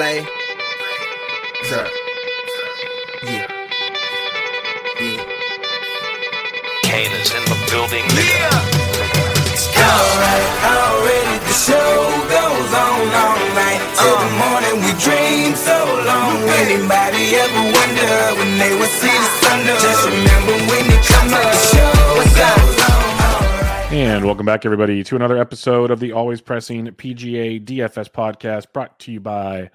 Lay. Sir. Yeah. Yeah. Kane is in the building. Alright, already the show goes on all night. Till the uh. morning we dream so long. Anybody ever wonder when they would see the sun? Just remember when it comes up, the show goes on. And welcome back, everybody, to another episode of the Always Pressing PGA DFS podcast brought to you by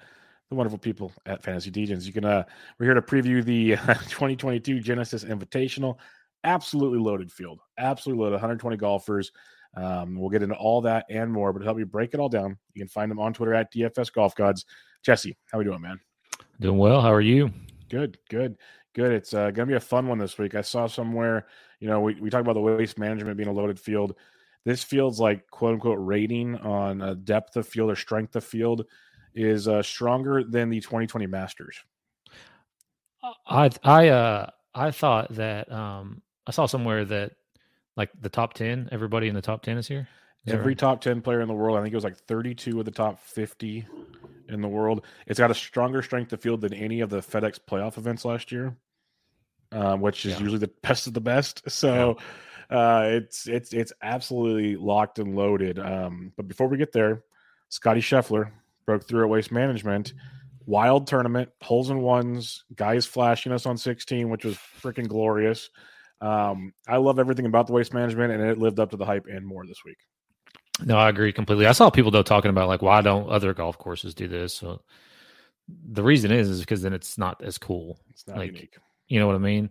the wonderful people at Fantasy Degens. You can, uh, we're here to preview the 2022 Genesis Invitational. Absolutely loaded field, absolutely loaded, 120 golfers. Um, we'll get into all that and more, but to help you break it all down, you can find them on Twitter at DFS Golf Gods. Jesse, how we doing, man? Doing well. How are you? Good, good, good. It's uh, going to be a fun one this week. I saw somewhere, you know, we, we talked about the waste management being a loaded field. This field's like quote unquote rating on uh, depth of field or strength of field is uh, stronger than the 2020 Masters. I I uh I thought that um I saw somewhere that like the top ten, everybody in the top ten is here. Is Every right? top 10 player in the world, I think it was like 32 of the top 50 in the world. It's got a stronger strength of field than any of the FedEx playoff events last year, um, which is Yeah. usually the best of the best. So uh, it's it's it's absolutely locked and loaded. Um, but before we get there, Scotty Scheffler broke through at Waste Management. Wild tournament, holes and ones, guys flashing us on 16, which was freaking glorious. Um, I love everything about the waste management, and it lived up to the hype and more this week. No, I agree completely. I saw people though talking about like why don't other golf courses do this? So the reason is is because then it's not as cool. It's not Like, unique. You know what I mean?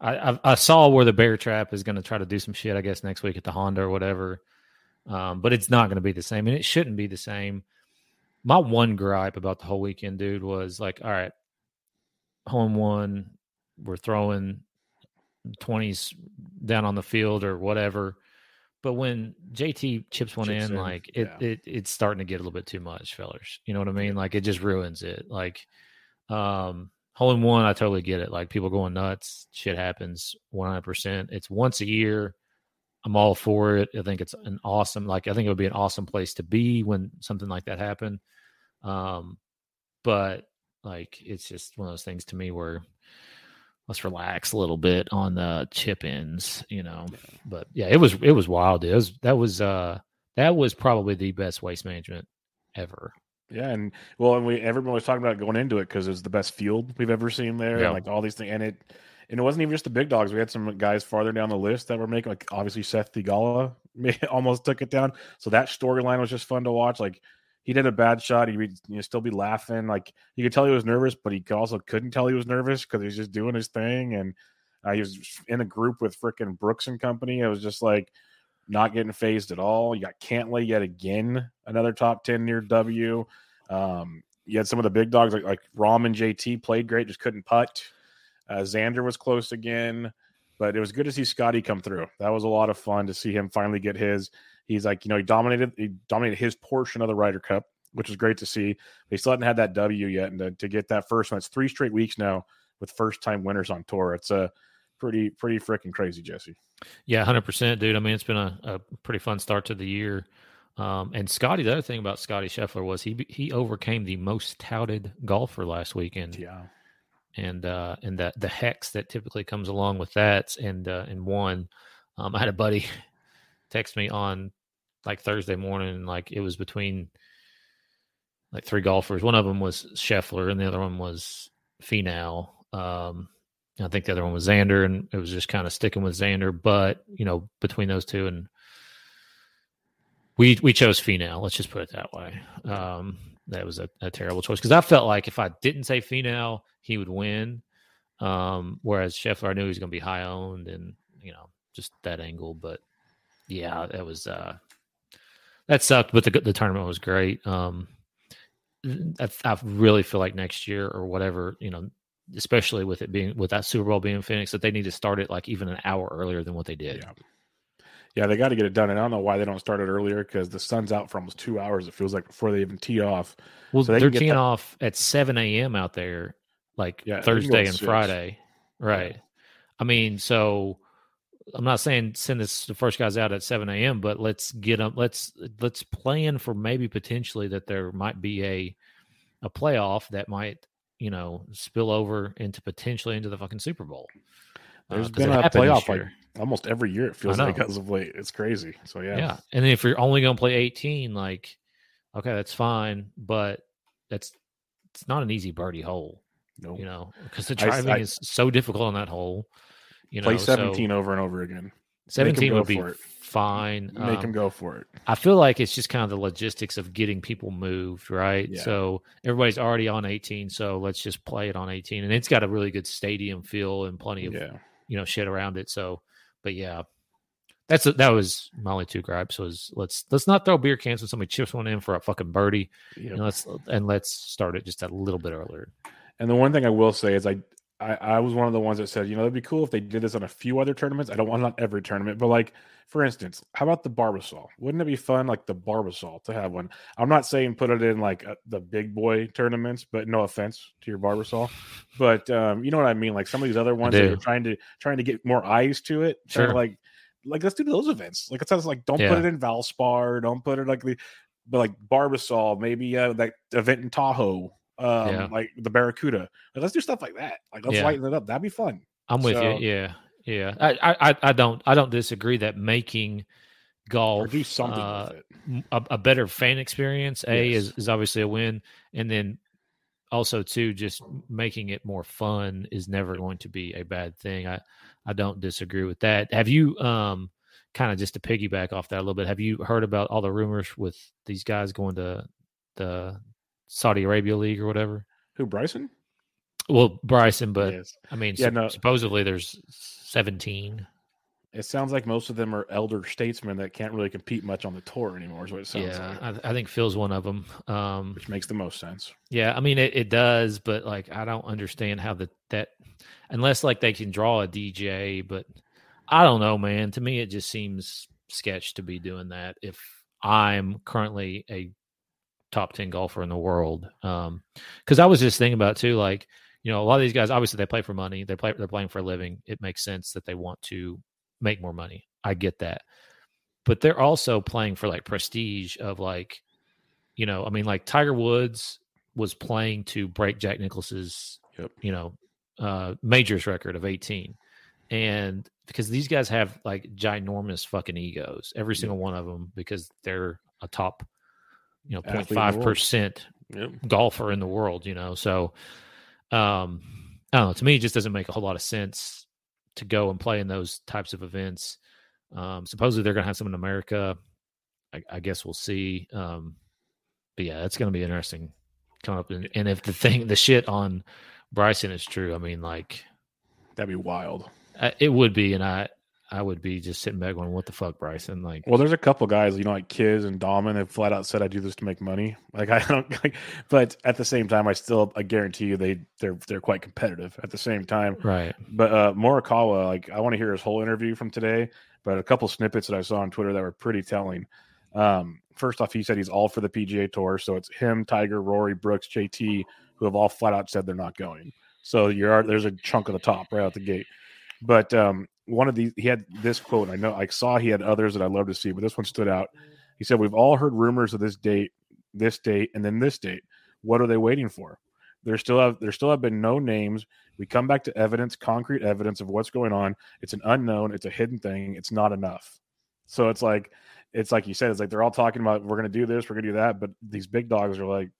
I I, I saw where the Bear Trap is going to try to do some shit. I guess next week at the Honda or whatever. Um, but it's not going to be the same, and it shouldn't be the same. My one gripe about the whole weekend, dude, was like, all right, home one, we're throwing twenties down on the field or whatever. But when JT chips one Chips in, in, like it, yeah. it, it's starting to get a little bit too much, fellers. You know what I mean? Like it just ruins it. Like, um, hole in one, I totally get it. Like people going nuts, shit happens 100%. It's once a year. I'm all for it. I think it's an awesome, like, I think it would be an awesome place to be when something like that happened. Um, but like, it's just one of those things to me where let's relax a little bit on the chip ins, you know. But yeah, it was, it was wild. It was, that was, uh, that was probably the best waste management ever. Yeah, and well, and we everyone was talking about going into it because it was the best field we've ever seen there, Yeah. and like all these things, and it and it wasn't even just the big dogs. We had some guys farther down the list that were making like obviously Seth Theegala almost took it down. So that storyline was just fun to watch. Like he did a bad shot, he would you know, still be laughing. Like you could tell he was nervous, but he could also couldn't tell he was nervous because he was just doing his thing, and uh, he was in a group with frickin' Brooks and company. It was just like not getting phased at all. You got Cantlay yet again, another top 10 near W. Um, you had some of the big dogs like, like Rahm and JT played great, just couldn't putt. Uh, Xander was close again, but it was good to see Scotty come through. That was a lot of fun to see him finally get his. He's like, you know, he dominated, he dominated his portion of the Ryder Cup, which was great to see. But he still hadn't had that W yet, and to, to get that first one, it's three straight weeks now with first time winners on tour. It's a pretty, pretty freaking crazy, Jesse. Yeah, hundred percent, dude. I mean, it's been a, a pretty fun start to the year. Um, and Scotty, the other thing about Scotty Scheffler was he he overcame the most touted golfer last weekend, Yeah. and uh, and the the hex that typically comes along with that, and uh, and one. Um, I had a buddy text me on like Thursday morning, like it was between like three golfers. One of them was Scheffler, and the other one was Finau. Um, I think the other one was Xander, and it was just kind of sticking with Xander. But you know, between those two, and we we chose Finau. Let's just put it that way. Um, that was a, a terrible choice because I felt like if I didn't say Finau, he would win. Um, whereas Scheffler, I knew he was going to be high owned, and you know, just that angle. But yeah, that was uh, that sucked. But the the tournament was great. Um, I, I really feel like next year or whatever, you know, especially with it being with that Super Bowl being in Phoenix, that they need to start it like even an hour earlier than what they did. Yeah. Yeah, they got to get it done. And I don't know why they don't start it earlier because the sun's out for almost two hours, it feels like, before they even tee off. Well, So they get teeing that- off at seven a.m. out there, like Yeah, they can go Thursday and six. Friday, right? I mean, so I'm not saying send this the first guys out at seven a.m., but let's get them. Let's let's plan for maybe potentially that there might be a a playoff that might you know spill over into potentially into the fucking Super Bowl. Uh, There's 'cause been a playoff like almost every year. It feels like as of late. It's crazy. So yeah, yeah. And then if you're only going to play 18, like, okay, that's fine, but that's it's not an easy birdie hole, no. you know, because the I- driving I- is so difficult on that hole. You know, play so 17 over and over again. 17 go would be fine. Make Um, him go for it. I feel like it's just kind of the logistics of getting people moved, right? Yeah. So everybody's already on 18, so let's just play it on 18, and it's got a really good stadium feel and plenty of Yeah, you know shit around it. So, but yeah, that's that was my only two gripes was let's let's not throw beer cans when somebody chips one in for a fucking birdie. You know, let's and let's start it just a little bit earlier. And the one thing I will say is I, I I was one of the ones that said, you know, it'd be cool if they did this on a few other tournaments. I don't want not every tournament, but like for instance, how about the Barbasol? Wouldn't it be fun, like the Barbasol, to have one? I'm not saying put it in like uh, the big boy tournaments, but no offense to your Barbasol, but um, you know what I mean. Like some of these other ones that are trying to trying to get more eyes to it. Sure. like like let's do those events. Like it sounds like don't Yeah. put it in Valspar, don't put it like the but like Barbasol, maybe uh, that event in Tahoe, um, Yeah. like the Barracuda. Like, let's do stuff like that. Like let's Yeah. lighten it up. That'd be fun. I'm with So- you. Yeah, yeah. I, I I- don't I don't disagree that making golf do something uh, with it. m- a, a better fan experience a Yes. is, is obviously a win and then also too just making it more fun is never going to be a bad thing i i don't disagree with that have you um kind of just to piggyback off that a little bit have you heard about all the rumors with these guys going to the saudi arabia league or whatever Who Bryson? well bryson but yes. i mean Yeah, no. supposedly there's 17 It sounds like most of them are elder statesmen that can't really compete much on the tour anymore. Is what it sounds yeah like, I, I think phil's one of them um which makes the most sense. Yeah, I mean it, it does, but like I don't understand how the that unless like they can draw a DJ, but I don't know, man. To me, it just seems sketch to be doing that. If I'm currently a top ten golfer in the world, um, because I was just thinking about too, like you know, a lot of these guys obviously they play for money. They play they're playing for a living. It makes sense that they want to make more money. I get that, but they're also playing for like prestige of like, you know, I mean, like Tiger Woods was playing to break Jack Nicklaus's, Yep. you know, uh, majors record of 18. And because these guys have like ginormous fucking egos, every single one of them, because they're a top, you know, Athlete in the world. 0.5% Yep. golfer in the world, you know. So um I don't know, to me it just doesn't make a whole lot of sense to go and play in those types of events. Um supposedly they're gonna have some in America. I, I guess we'll see. Um but yeah, it's gonna be interesting coming up and, and if the thing the shit on Bryson is true, I mean like That'd be wild. uh, it would be and I I would be just sitting back going, What the fuck, Bryson? Like Well, there's a couple guys, you know, like Kiz and Dahmen have flat out said I do this to make money. Like I don't like, but at the same time, I still I guarantee you they they're they're quite competitive at the same time. right. But uh Morikawa, like I want to hear his whole interview from today, but a couple snippets that I saw on Twitter that were pretty telling. Um, first off, he said he's all for the PGA Tour, so it's him, Tiger, Rory, Brooks, JT, who have all flat out said they're not going. So you're there's a chunk of the top right out the gate. But um, one of these, he had this quote. I know I saw he had others that I love to see, but this one stood out. He said, "We've all heard rumors of this date, this date, and then this date. What are they waiting for? There still have there still have been no names. We come back to evidence, concrete evidence of what's going on. It's an unknown. It's a hidden thing. It's not enough. So it's like it's like you said. It's like they're all talking about we're going to do this, we're going to do that, but these big dogs are like,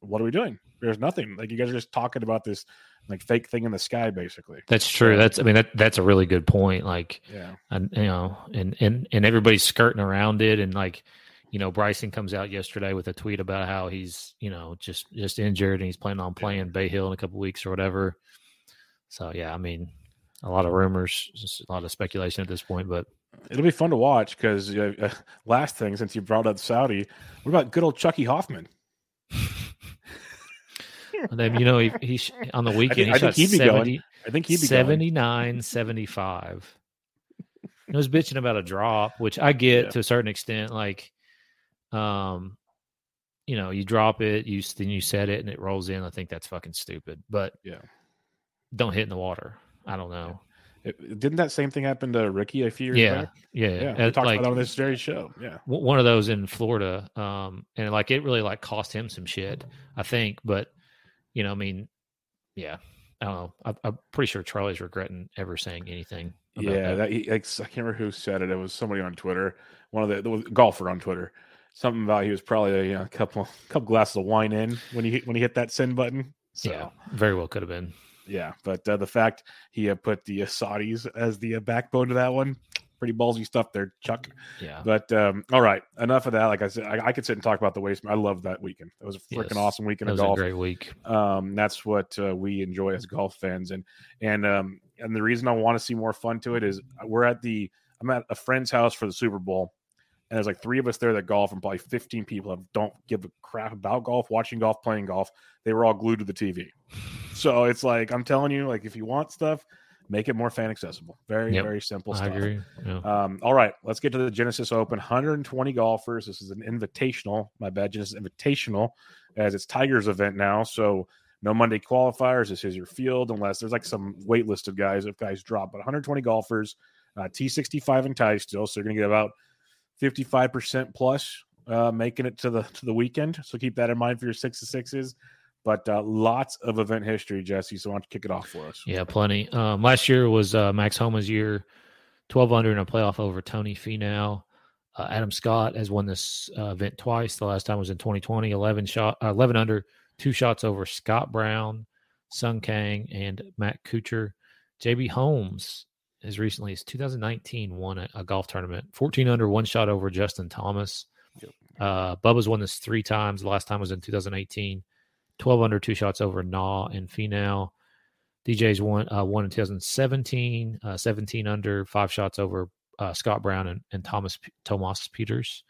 what are we doing? There's nothing. Like you guys are just talking about this like fake thing in the sky, basically. That's true. That's I mean that that's a really good point. Like Yeah. and you know, and and and everybody's skirting around it, and like, you know, Bryson comes out yesterday with a tweet about how he's you know just just injured and he's planning on playing Bay Hill in a couple weeks or whatever. So yeah, I mean, a lot of rumors, just a lot of speculation at this point, but It'll be fun to watch because uh, last thing, since you brought up Saudi, what about good old Chucky Hoffman? and then you know he, he sh- on the weekend he I think shot he'd be going. 70, I think he'd be going. 79 75 he was bitching about a drop which i get Yeah. to a certain extent like um you know you drop it you s- then you set it and it rolls in i think that's fucking stupid but Yeah. don't hit in the water i don't know It- didn't that same thing happen to Rickie a few years Yeah, back? yeah, Yeah, we Uh, talked like about it on this very show. Yeah, w- one of those in Florida, um, and like it really like cost him some shit, I think. But you know, I mean, yeah, I don't know. I, I'm pretty sure Charlie's regretting ever saying anything. About yeah. that. That, he, I can't remember who said it. It was somebody on Twitter, one of the, the golfer on Twitter. Something about he was probably you know, a couple couple glasses of wine in when he hit- when he hit that send button. So, yeah, very well could have been. Yeah, but uh, the fact he uh, put the uh, Saudis as the uh, backbone to that one, pretty ballsy stuff there, Chuck. Yeah, But um, all right, enough of that. Like I said, I, I could sit and talk about the waste. I love that weekend. It was a freaking Yes. awesome weekend of was golf. a great week. Um, that's what uh, we enjoy as golf fans, and and um, and the reason I want to see more fun to it is we're at the I'm at a friend's house for the Super Bowl, and there's like three of us there that golf, and probably 15 people that don't give a crap about golf, watching golf, playing golf. They were all glued to the TV. So it's like I'm telling you, like if you want stuff, make it more fan accessible. Very Yep. very simple stuff. I agree. Yeah. Um, all right, let's get to the Genesis Open. 120 golfers. This is an invitational. My bad, Genesis Invitational, as it's Tigers event now. So no Monday qualifiers. This is your field, unless there's like some waitlisted guys if guys drop. But 120 golfers, uh, T65 and ties still. So you're going to get about 55% plus uh, making it to the to the weekend. So keep that in mind for your six to sixes. But uh, lots of event history, Jesse. So why don't you kick it off for us? Yeah, plenty. Um, last year was uh, Max Homa's year, 12 under in a playoff over Tony Finau. Uh, Adam Scott has won this uh, event twice. The last time was in 2020, 11 shot, uh, 11 under, two shots over Scott Brown, Sung Kang, and Matt Kuchar. JB Holmes as recently as 2019 won a, a golf tournament, 14 under, one shot over Justin Thomas. Uh, Bubba's won this three times. The last time was in 2018. 12 under, two shots over Na and Finau. DJ's won uh, one in 2017, uh, 17 under, five shots over uh, Scott Brown and, and Thomas Tomas Pieters.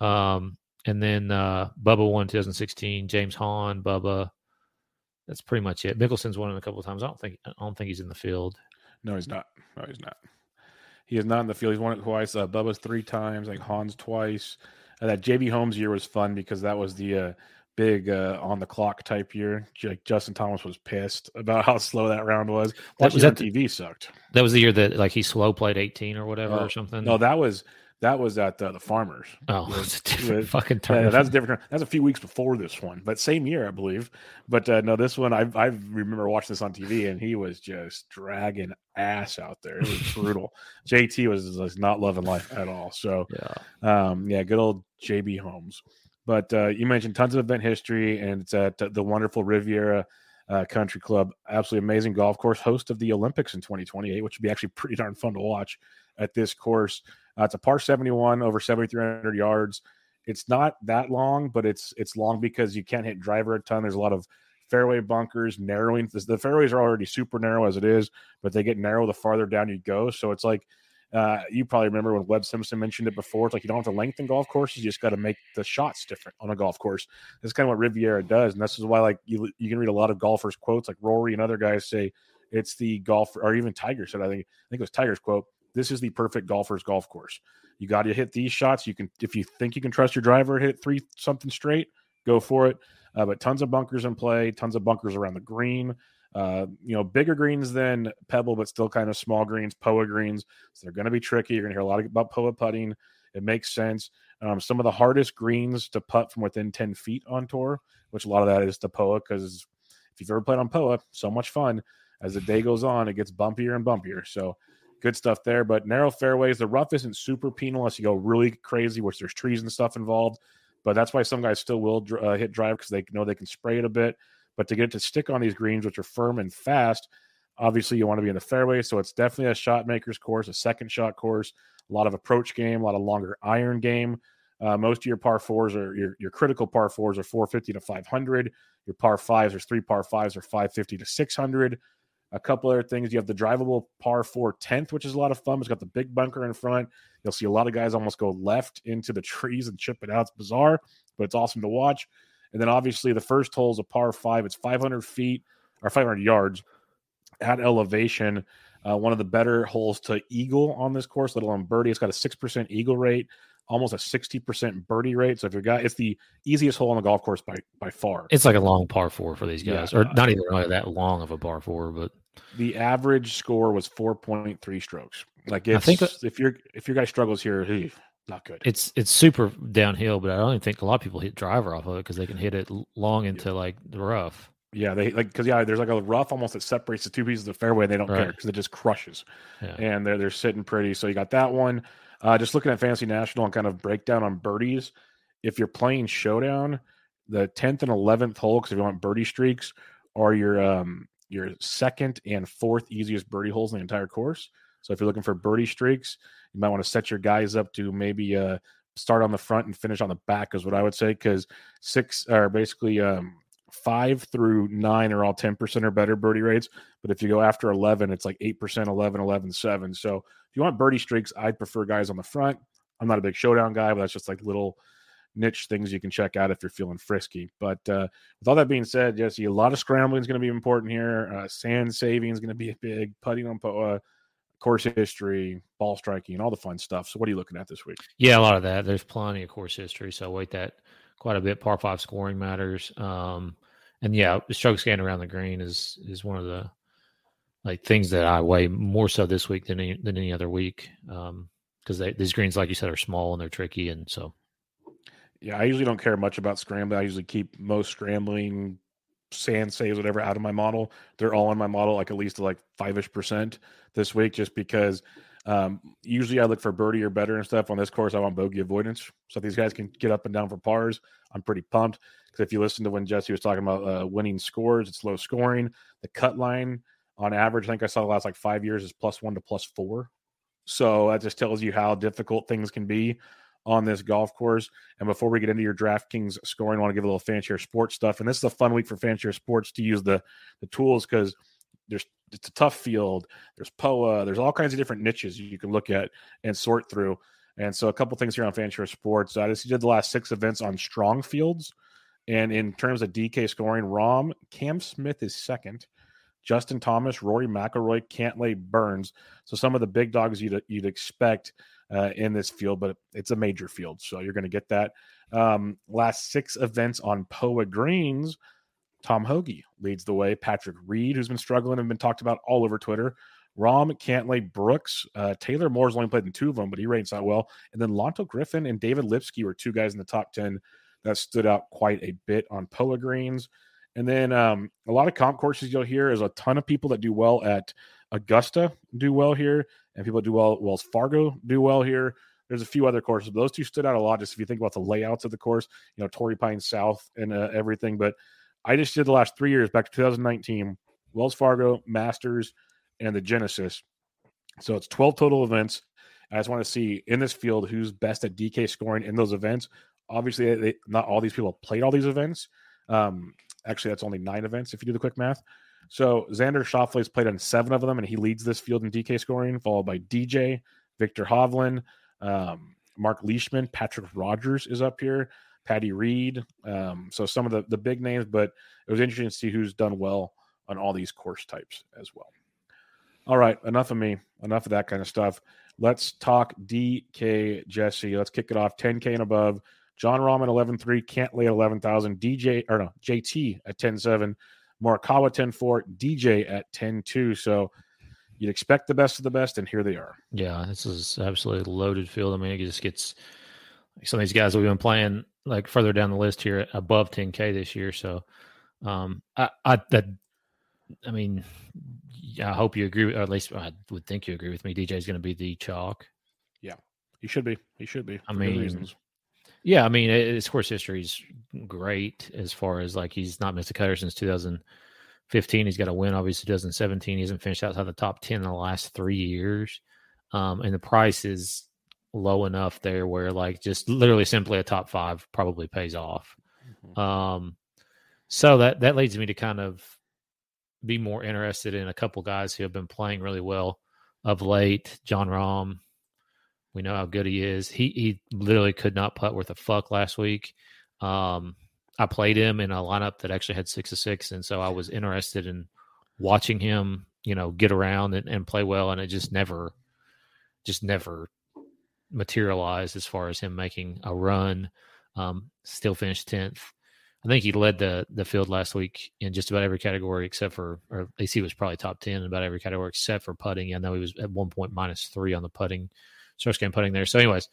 Um, and then uh, Bubba won 2016. James Hahn, Bubba. That's pretty much it. Mickelson's won it a couple of times. I don't think I don't think he's in the field. No, he's not. No, he's not. He is not in the field. He's won it twice. Uh, Bubba's three times. Like Hahn's twice. Uh, that JB Holmes year was fun because that was the uh, big uh, on the clock type year. Like Justin Thomas was pissed about how slow that round was. That- Watching was that the- TV sucked. That was the year that like he slow played 18 or whatever Oh, or something. No, that was that was at uh, the Farmers. oh, a different with- fucking Yeah, tournament. that's different. That's a few weeks before this one, but same year, I believe. But uh, no, this one, I I remember watching this on TV, and he was just dragging ass out there. It was brutal. JT was just not loving life at all. So, yeah. um, yeah, good old JB Holmes. But uh, you mentioned tons of event history, and it's at the wonderful Riviera uh, Country Club. Absolutely amazing golf course, host of the Olympics in 2028, which would be actually pretty darn fun to watch at this course. Uh, it's a par 71 over 7,300 yards. It's not that long, but it's it's long because you can't hit driver a ton. There's a lot of fairway bunkers, narrowing. The, the fairways are already super narrow as it is, but they get narrow the farther down you go. So it's like uh, you probably remember when Webb Simpson mentioned it before. It's like you don't have to lengthen golf courses; you just got to make the shots different on a golf course. That's kind of what Riviera does, and this is why like you you can read a lot of golfers' quotes, like Rory and other guys say it's the golf, or even Tiger said I think I think it was Tiger's quote. This is the perfect golfer's golf course. You got to hit these shots. You can if you think you can trust your driver, hit three something straight, go for it. Uh, but tons of bunkers in play, tons of bunkers around the green. Uh, you know, bigger greens than Pebble, but still kind of small greens, POA greens. So they're going to be tricky. You're going to hear a lot about POA putting. It makes sense. Um, some of the hardest greens to putt from within 10 feet on tour, which a lot of that is the POA, because if you've ever played on POA, so much fun. As the day goes on, it gets bumpier and bumpier. So good stuff there. But narrow fairways, the rough isn't super penal unless you go really crazy, which there's trees and stuff involved. But that's why some guys still will uh, hit drive because they know they can spray it a bit. But to get it to stick on these greens, which are firm and fast, obviously you want to be in the fairway. So it's definitely a shot maker's course, a second shot course, a lot of approach game, a lot of longer iron game. Uh, most of your par fours are your, your critical par fours are 450 to 500. Your par fives, there's three par fives are 550 to 600. A couple other things. You have the drivable par four 10th, which is a lot of fun. It's got the big bunker in front. You'll see a lot of guys almost go left into the trees and chip it out. It's bizarre, but it's awesome to watch. And then obviously the first hole is a par five. It's 500 feet or 500 yards at elevation. Uh, one of the better holes to eagle on this course, let alone birdie. It's got a 6% eagle rate, almost a 60% birdie rate. So if you're guy, it's the easiest hole on the golf course by by far. It's like a long par four for these Yeah. guys, or not even really that long of a par four, but the average score was 4.3 strokes. Like I think if your if your guy struggles here, he, not good. It's it's super downhill, but I don't even think a lot of people hit driver off of it because they can hit it long into like the rough. Yeah, they like because yeah, there's like a rough almost that separates the two pieces of the fairway. And they don't care because it just crushes, Yeah. and they're they're sitting pretty. So you got that one. Uh, just looking at Fantasy National and kind of breakdown on birdies. If you're playing showdown, the tenth and eleventh hole, because if you want birdie streaks, are your um your second and fourth easiest birdie holes in the entire course. So if you're looking for birdie streaks, you might want to set your guys up to maybe uh start on the front and finish on the back is what I would say because six are basically um five through nine are all 10% or better birdie rates. But if you go after 11, it's like 8%, 11, 11, 7. So if you want birdie streaks, I'd prefer guys on the front. I'm not a big showdown guy, but that's just like little niche things you can check out if you're feeling frisky. But uh, with all that being said, Jesse, a lot of scrambling is going to be important here. Uh, sand saving is going to be a big putting on uh, course history, ball striking, and all the fun stuff. So what are you looking at this week? Yeah, a lot of that. There's plenty of course history, so I weight that quite a bit. Par five scoring matters, um, and yeah, the strokes gained around the green is is one of the like things that I weigh more so this week than any, than any other week because they these greens, like you said, are small and they're tricky, and so Yeah, I usually don't care much about scrambling. I usually keep most scrambling, sand saves, whatever, out of my model. They're all in my model, like at least like five ish percent this week, just because um, usually I look for birdie or better and stuff. On this course, I want bogey avoidance. So these guys can get up and down for pars, I'm pretty pumped. Because if you listen to when Jesse was talking about uh, winning scores, it's low scoring. The cut line on average, I think I saw the last like five years is plus one to plus four. So that just tells you how difficult things can be on this golf course. And before we get into your DraftKings scoring, I want to give a little fancier sports stuff. And this is a fun week for fancier sports to use the the tools because there's it's a tough field. There's POA. There's all kinds of different niches you can look at and sort through. And so a couple things here on fancier sports. I just did the last six events on strong fields. And in terms of DK scoring, Rahm, Cam Smith is second. Justin Thomas, Rory McIlroy, Cantlay, Burns. So some of the big dogs you'd you'd expect uh, in this field, but it's a major field, so you're going to get that. Um, last six events on POA greens, Tom Hoge leads the way. Patrick Reed, who's been struggling and been talked about all over Twitter. Rahm Cantlay, Brooks, uh, Taylor Moore's only played in two of them, but he rates out well. And then Lanto Griffin and David Lipsky were two guys in the top 10 that stood out quite a bit on POA greens. And then um, a lot of comp courses you'll hear is a ton of people that do well at Augusta do well here, and people do well Wells Fargo do well here. There's a few other courses, but those two stood out a lot. Just if you think about the layouts of the course, you know, Torrey Pine South and uh, everything. But I just did the last three years back to 2019, Wells Fargo, Masters, and the Genesis. So it's 12 total events. I just want to see in this field who's best at DK scoring in those events. Obviously, they, not all these people played all these events. Um, actually, that's only nine events if you do the quick math. So Xander Schauffele's played on seven of them, and he leads this field in DK scoring, followed by DJ, Viktor Hovland, um, Mark Leishman, Patrick Rodgers is up here, Patty Reed. Um, so some of the the big names, but it was interesting to see who's done well on all these course types as well. All right, enough of me, enough of that kind of stuff. Let's talk DK Jesse. Let's kick it off 10K and above. Jon Rahm at 11.3, Cantlay at 11,000, DJ, or no, JT at 10.7, Morikawa 10.4, DJ at 10.2. So you'd expect the best of the best, and here they are. yeah, this is absolutely loaded field. I mean, it just gets some of these guys that we've been playing like further down the list here above 10k this year. So, um, I, I that, I mean, I hope you agree, with, or at least I would think you agree with me. DJ is going to be the chalk. Yeah, he should be. He should be. I mean, reasons. Yeah, I mean, his course history is great as far as like he's not missed a cutter since 2015. He's got a win, obviously 2017. He hasn't finished outside the top 10 in the last three years. Um, and the price is low enough there where like just literally simply a top five probably pays off. Mhm. Um, so that that leads me to kind of be more interested in a couple guys who have been playing really well of late. Jon Rahm, we know how good he is. He he literally could not putt worth a fuck last week. Um, I played him in a lineup that actually had six of six, and so I was interested in watching him, you know, get around and, and play well, and it just never, just never materialized as far as him making a run. Um, still finished tenth. I think he led the the field last week in just about every category except for, or at least he was probably top ten in about every category except for putting. I know he was at one point minus three on the putting, strokes gained putting there. So, anyways,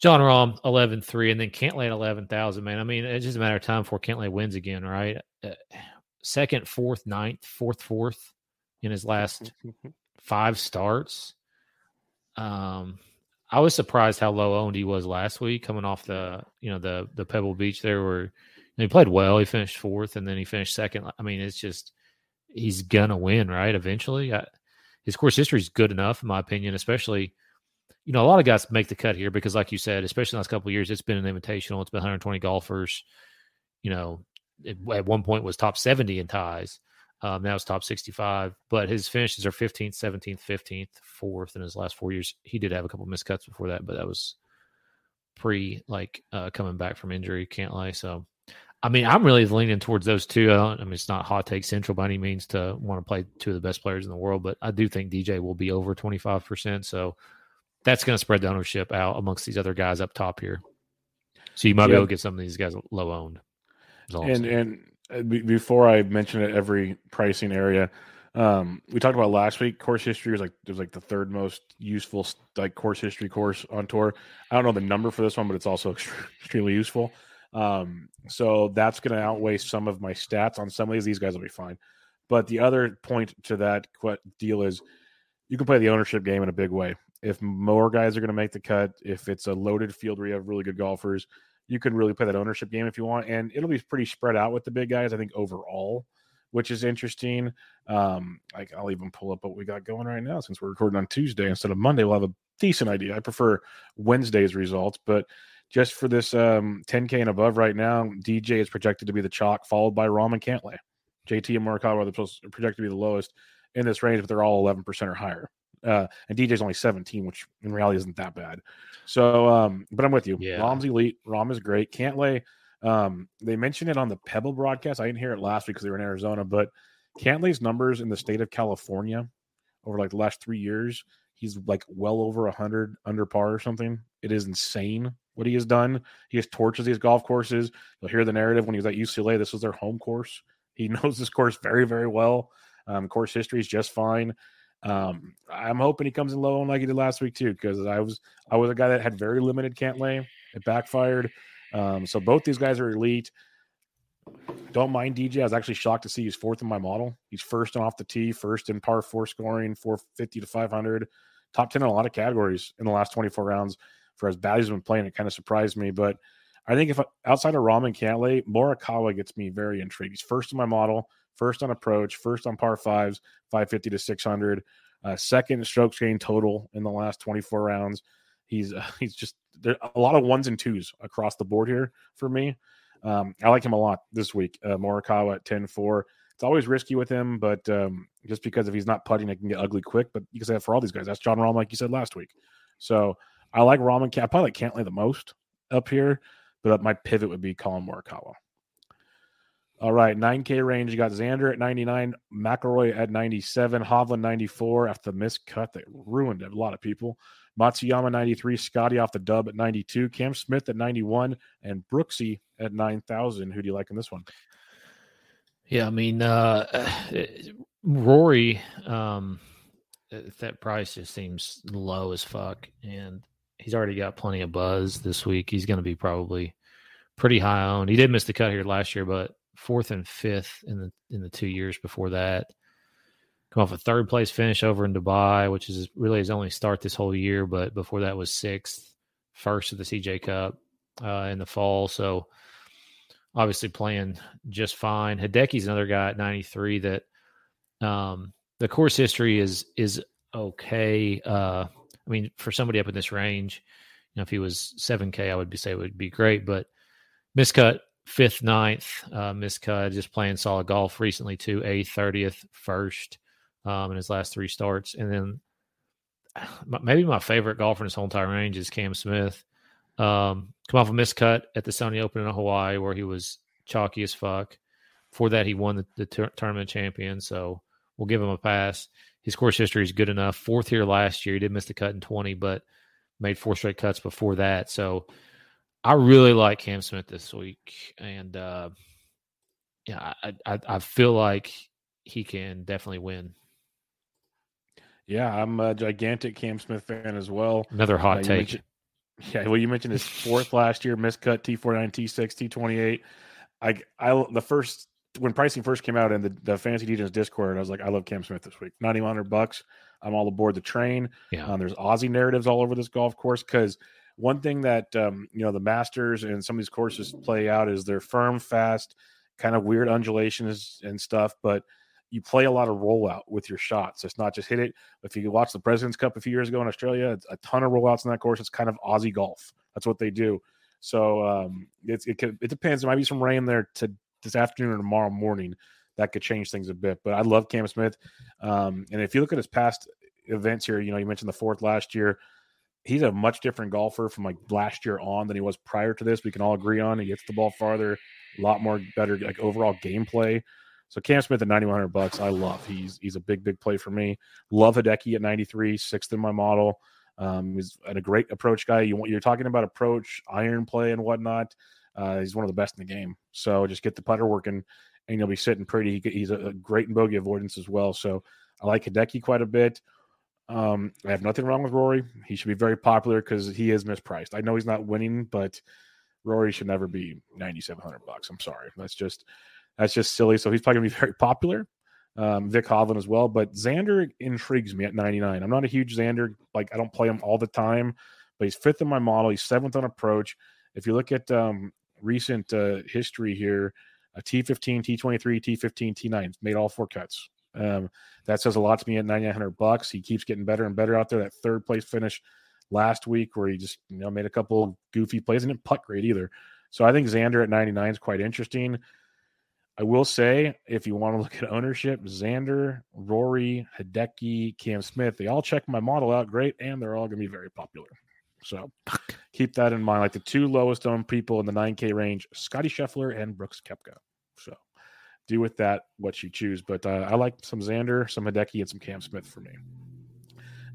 Jon Rahm 11 3, and then Cantlay at 11,000. Man, I mean, it's just a matter of time before Cantlay wins again, right? Uh, second, fourth, ninth, fourth, fourth in his last five starts. Um, I was surprised how low owned he was last week, coming off the you know the the Pebble Beach there, where he played well. He finished fourth, and then he finished second. I mean, it's just he's gonna win, right? Eventually, I, his course history is good enough, in my opinion. Especially, you know, a lot of guys make the cut here because, like you said, especially last couple years, it's been an invitational. It's been 120 golfers. You know, it, at one point was top 70 in ties. Um, now it's top 65, but his finishes are 15th, 17th, 15th, fourth in his last four years. He did have a couple miscuts before that, but that was pre like uh, coming back from injury. Cantlay. So, I mean, I'm really leaning towards those two. I, I mean, it's not hot take central by any means to want to play two of the best players in the world, but I do think DJ will be over 25%. So that's going to spread the ownership out amongst these other guys up top here. So you might be able to get some of these guys low owned. And and uh, before I mention it, every pricing area, um, we talked about last week. Course history was like it was like the third most useful like course history course on tour. I don't know the number for this one, but it's also extremely useful. Um, so that's going to outweigh some of my stats on some of these. These guys will be fine. But the other point to that deal is you can play the ownership game in a big way. If more guys are going to make the cut, if it's a loaded field where you have really good golfers, you can really play that ownership game if you want, and it'll be pretty spread out with the big guys. I think overall, which is interesting. Um, like I'll even pull up what we got going right now since we're recording on Tuesday instead of Monday. We'll have a decent idea. I prefer Wednesday's results, but just for this um, 10K and above right now, DJ is projected to be the chalk, followed by Rahm and Cantlay. JT and Morikawa are projected to be the lowest in this range, but they're all 11% or higher. Uh, and DJ's only 17, which in reality isn't that bad. So, um, but I'm with you. Yeah. Rahm's elite. Rahm is great. Cantlay. Um, they mentioned it on the Pebble broadcast. I didn't hear it last week because they were in Arizona, but Cantlay's numbers in the state of California over like the last three years, he's like well over a hundred under par or something. It is insane what he has done. He has torches these golf courses. You'll hear the narrative when he was at UCLA. This was their home course. He knows this course very, very well. Um, course history is just fine. Um, I'm hoping he comes in low on like he did last week too, because I was I was a guy that had very limited Cantlay. It backfired. Um, so both these guys are elite. Don't mind DJ. I was actually shocked to see he's fourth in my model. He's first and off the tee, first in par four scoring, 450 to 500, top 10 in a lot of categories in the last 24 rounds. For as bad as he's been playing, it kind of surprised me. But I think if outside of Rahm and Cantlay, Morikawa gets me very intrigued. He's first in my model first on approach, first on par fives, 550 to 600, uh, second strokes gained total in the last 24 rounds. He's uh, he's just there a lot of ones and twos across the board here for me. Um, I like him a lot this week. Uh, Morikawa at 10 4. It's always risky with him, but um, just because if he's not putting, it can get ugly quick. But you can say that for all these guys. That's Jon Rahm, like you said last week. So I like Rahm and I probably like Cantlay the most up here, but my pivot would be Collin Morikawa. All right, 9K range. You got Xander at 99, McIlroy at 97, Hovland 94 after the missed cut that ruined a lot of people. Matsuyama 93, Scotty off the dub at 92, Cam Smith at 91, and Brooksy at 9,000. Who do you like in this one? Yeah, I mean, uh, Rory, um, that price just seems low as fuck, and he's already got plenty of buzz this week. He's going to be probably pretty high owned. He did miss the cut here last year, but fourth and fifth in the in the two years before that. Come off a third place finish over in Dubai, which is really his only start this whole year. But before that was sixth, first of the CJ Cup uh, in the fall. So obviously playing just fine. Hideki's another guy at 93 that um, the course history is is okay. Uh, I mean, for somebody up in this range, you know, if he was 7K, I would be say it would be great, but miscut fifth, ninth, uh, miscut, just playing solid golf recently too. A thirtieth, first um, in his last three starts, and then maybe my favorite golfer in his whole entire range is Cam Smith. Um, come off a miscut at the Sony Open in Hawaii where he was chalky as fuck. For that, he won the, the tournament champion, so we'll give him a pass. His course history is good enough. Fourth here last year, he did miss the cut in twenty, but made four straight cuts before that. So I really like Cam Smith this week, and uh, yeah, I, I I feel like he can definitely win. Yeah, I'm a gigantic Cam Smith fan as well. Another hot Uh, take. yeah, well, you mentioned his fourth last year, miscut T49, T6, T28. I, I, the first when pricing first came out in the, the fantasy Degens Discord, I was like, I love Cam Smith this week. Ninety one hundred bucks. I'm all aboard the train. Yeah. Um, there's Aussie narratives all over this golf course because one thing that um, you know the Masters and some of these courses play out is they're firm, fast, kind of weird undulations and stuff, but you play a lot of rollout with your shots. It's not just hit it. If you watch the President's Cup a few years ago in Australia, it's a ton of rollouts in that course. It's kind of Aussie golf. That's what they do. So um, it it depends. There might be some rain there to this afternoon or tomorrow morning. That could change things a bit. But I love Cam Smith. Um, and if you look at his past events here, you know, you mentioned the fourth last year. He's a much different golfer from like last year on than he was prior to this. We can all agree on. He gets the ball farther, a lot more better like overall gameplay. So Cam Smith at 9100 bucks, I love. He's he's a big big play for me. Love Hideki at 93, sixth in my model. Um, he's a great approach guy. You want you're talking about approach, iron play, and whatnot. Uh, he's one of the best in the game. So just get the putter working, and you'll be sitting pretty. He, he's a, a great in bogey avoidance as well. So I like Hideki quite a bit. Um, I have nothing wrong with Rory. He should be very popular because he is mispriced. I know he's not winning, but Rory should never be 9,700 bucks. I'm sorry. That's just that's just silly. So he's probably gonna be very popular. Um, Vic Hovland as well, but Xander intrigues me at 99. I'm not a huge Xander, like I don't play him all the time, but he's fifth in my model. He's seventh on approach. If you look at um, recent uh, history here, a T15, T23, T15, T9 made all four cuts. Um, that says a lot to me at 9,900 bucks. He keeps getting better and better out there. That third place finish last week, where he just you know made a couple goofy plays and didn't putt great either. So I think Xander at 99 is quite interesting. I will say, if you want to look at ownership, Xander, Rory, Hideki, Cam Smith, they all check my model out great, and they're all going to be very popular. So keep that in mind. Like the two lowest owned people in the 9K range, Scotty Scheffler and Brooks Koepka. So do with that what you choose. But uh, I like some Xander, some Hideki, and some Cam Smith for me.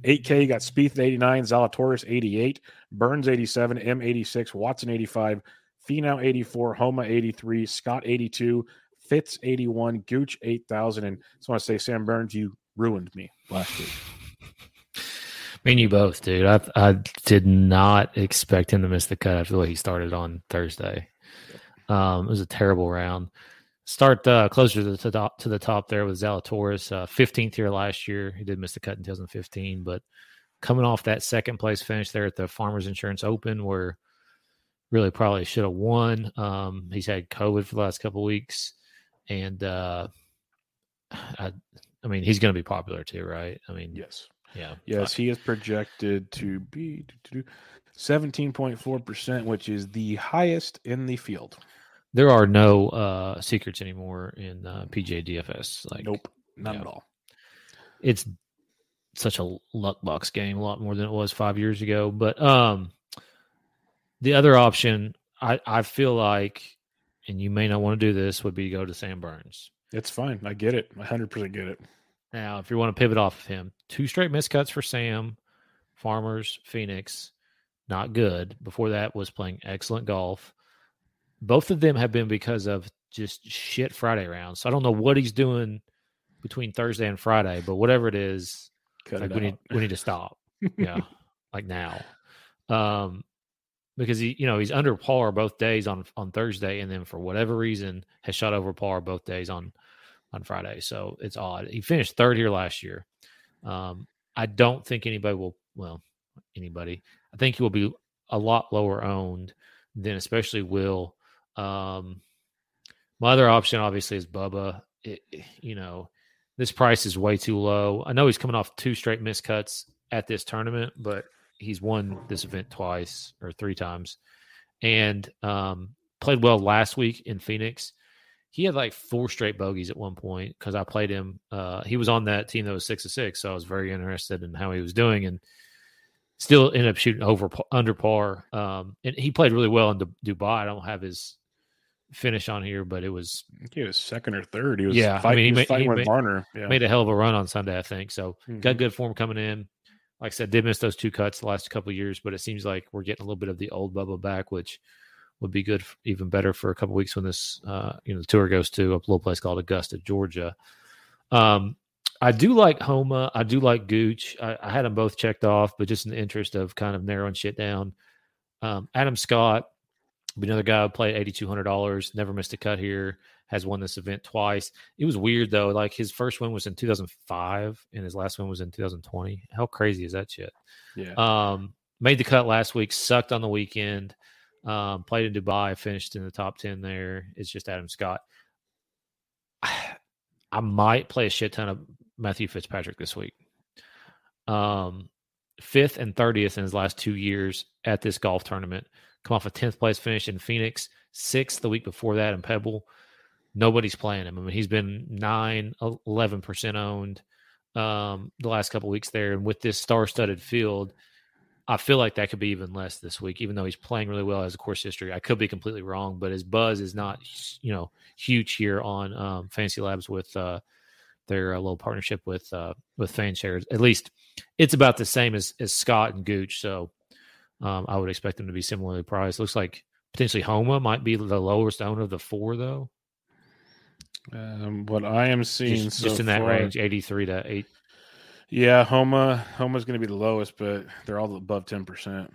8K, you got Spieth at 89, Zalatoris 88, Burns 87, M86, Watson 85, Finau 84, Homa 83, Scott 82, Fitz 81, Gooch 8000. And I just want to say, Sam Burns, you ruined me last week. Me and you both, dude. I I did not expect him to miss the cut after the way he started on Thursday. Um, it was a terrible round. Start uh, closer to the top to the top there with Zalatoris, uh, 15th here last year. He did miss the cut in 2015, but coming off that second place finish there at the Farmers Insurance Open, where really probably should have won. Um, he's had COVID for the last couple weeks, and uh, I, I mean he's going to be popular too, right? I mean, Yes. yeah, Yes, he is projected to be 17.4%, which is the highest in the field. There are no uh secrets anymore in uh, PGA DFS. Like, Nope, not yeah. at all. it's such a luck box game, a lot more than it was five years ago. But um, the other option, I I feel like, and you may not want to do this, would be go to Sam Burns. It's fine. I get it. I 100% get it. Now, if you want to pivot off of him, two straight miscuts for Sam, Farmers, Phoenix, not good. Before that was playing excellent golf. Both of them have been because of just shit Friday rounds. So I don't know what he's doing between Thursday and Friday, but whatever it is, Cut like it we need we need to stop. Yeah. like now. Um because he you know he's under par both days on on Thursday and then for whatever reason has shot over par both days on on Friday. So it's odd. He finished third here last year. Um I don't think anybody will well anybody. I think he will be a lot lower owned than especially Will. Um my other option obviously is Bubba. It, you know, this price is way too low. I know he's coming off two straight miscuts at this tournament, but he's won this event twice or three times and um, played well last week in Phoenix. He had like four straight bogeys at one point because I played him. Uh, he was on that team that was six to six, so I was very interested in how he was doing, and still ended up shooting over under par. Um, and he played really well in Du- Dubai. I don't have his finish on here, but it was he was second or third. He was Yeah, I fighting, mean, he he was fighting he with. Yeah. made a hell of a run on Sunday, I think. So got Mhm. good form coming in. like I said, did miss those two cuts the last couple of years, but it seems like we're getting a little bit of the old Bubba back, which would be good, f- even better for a couple weeks when this, uh, you know, the tour goes to a little place called Augusta, Georgia. Um, I do like Homa. I do like Gooch. I, I had them both checked off, but just in the interest of kind of narrowing shit down, um, Adam Scott, another guy who played eighty two hundred dollars, never missed a cut here. Has won this event twice. It was weird though. Like his first win was in two thousand five, and his last one was in two thousand twenty. How crazy is that shit? Yeah. Um, made the cut last week, sucked on the weekend. Um, played in Dubai, finished in the top ten there. It's just Adam Scott. I might play a shit ton of Matthew Fitzpatrick this week. Um, fifth and thirtieth in his last two years at this golf tournament. Come off a tenth place finish in Phoenix, sixth the week before that in Pebble. Nobody's playing him. I mean, he's been nine, 11 percent owned um, the last couple weeks there, and with this star-studded field, I feel like that could be even less this week. Even though he's playing really well as a course history, I could be completely wrong, but his buzz is not, you know, huge here on um, Fancy Labs with uh, their uh, little partnership with uh, with FanShares. At least it's about the same as as Scott and Gooch. So um, I would expect them to be similarly priced. Looks like potentially Homa might be the lowest owner of the four, though. Um, what I am seeing Just, so just in that far- range, eighty three to eight. Yeah, Homa Homa's going to be the lowest, but they're all above ten percent.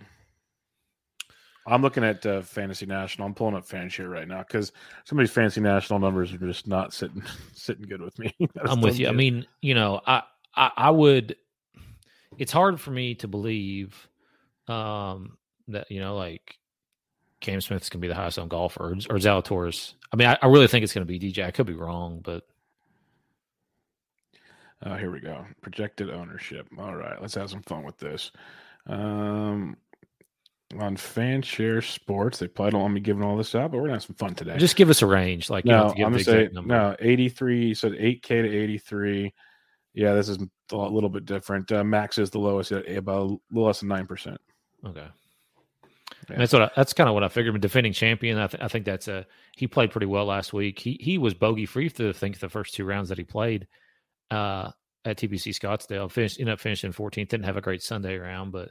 I'm looking at uh, Fantasy National. I'm pulling up Fanshare right now because some of these Fantasy National numbers are just not sitting sitting good with me. I'm with you. I mean, you know, I, I I would. It's hard for me to believe um, that you know, like Cam Smith's gonna be the highest on golfer or, or Zalatoris. I mean, I, I really think it's gonna be DJ. I could be wrong, but Oh, here we go. Projected ownership. All right, let's have some fun with this. Um, on Fanshare Sports, they probably don't want me giving all this out, but we're gonna have some fun today. just give us a range. Like, you no, have to give I'm gonna say number. no. 83. You said 8k to 83. Yeah, this is a little bit different. Uh, max is the lowest at about a little less than nine percent. Okay. Yeah. And that's what I, that's kind of what I figured. Defending champion, I, th- I think that's a he played pretty well last week. He he was bogey free for I think the first two rounds that he played uh, at TPC Scottsdale. Finished ended up finishing 14th. Didn't have a great Sunday round, but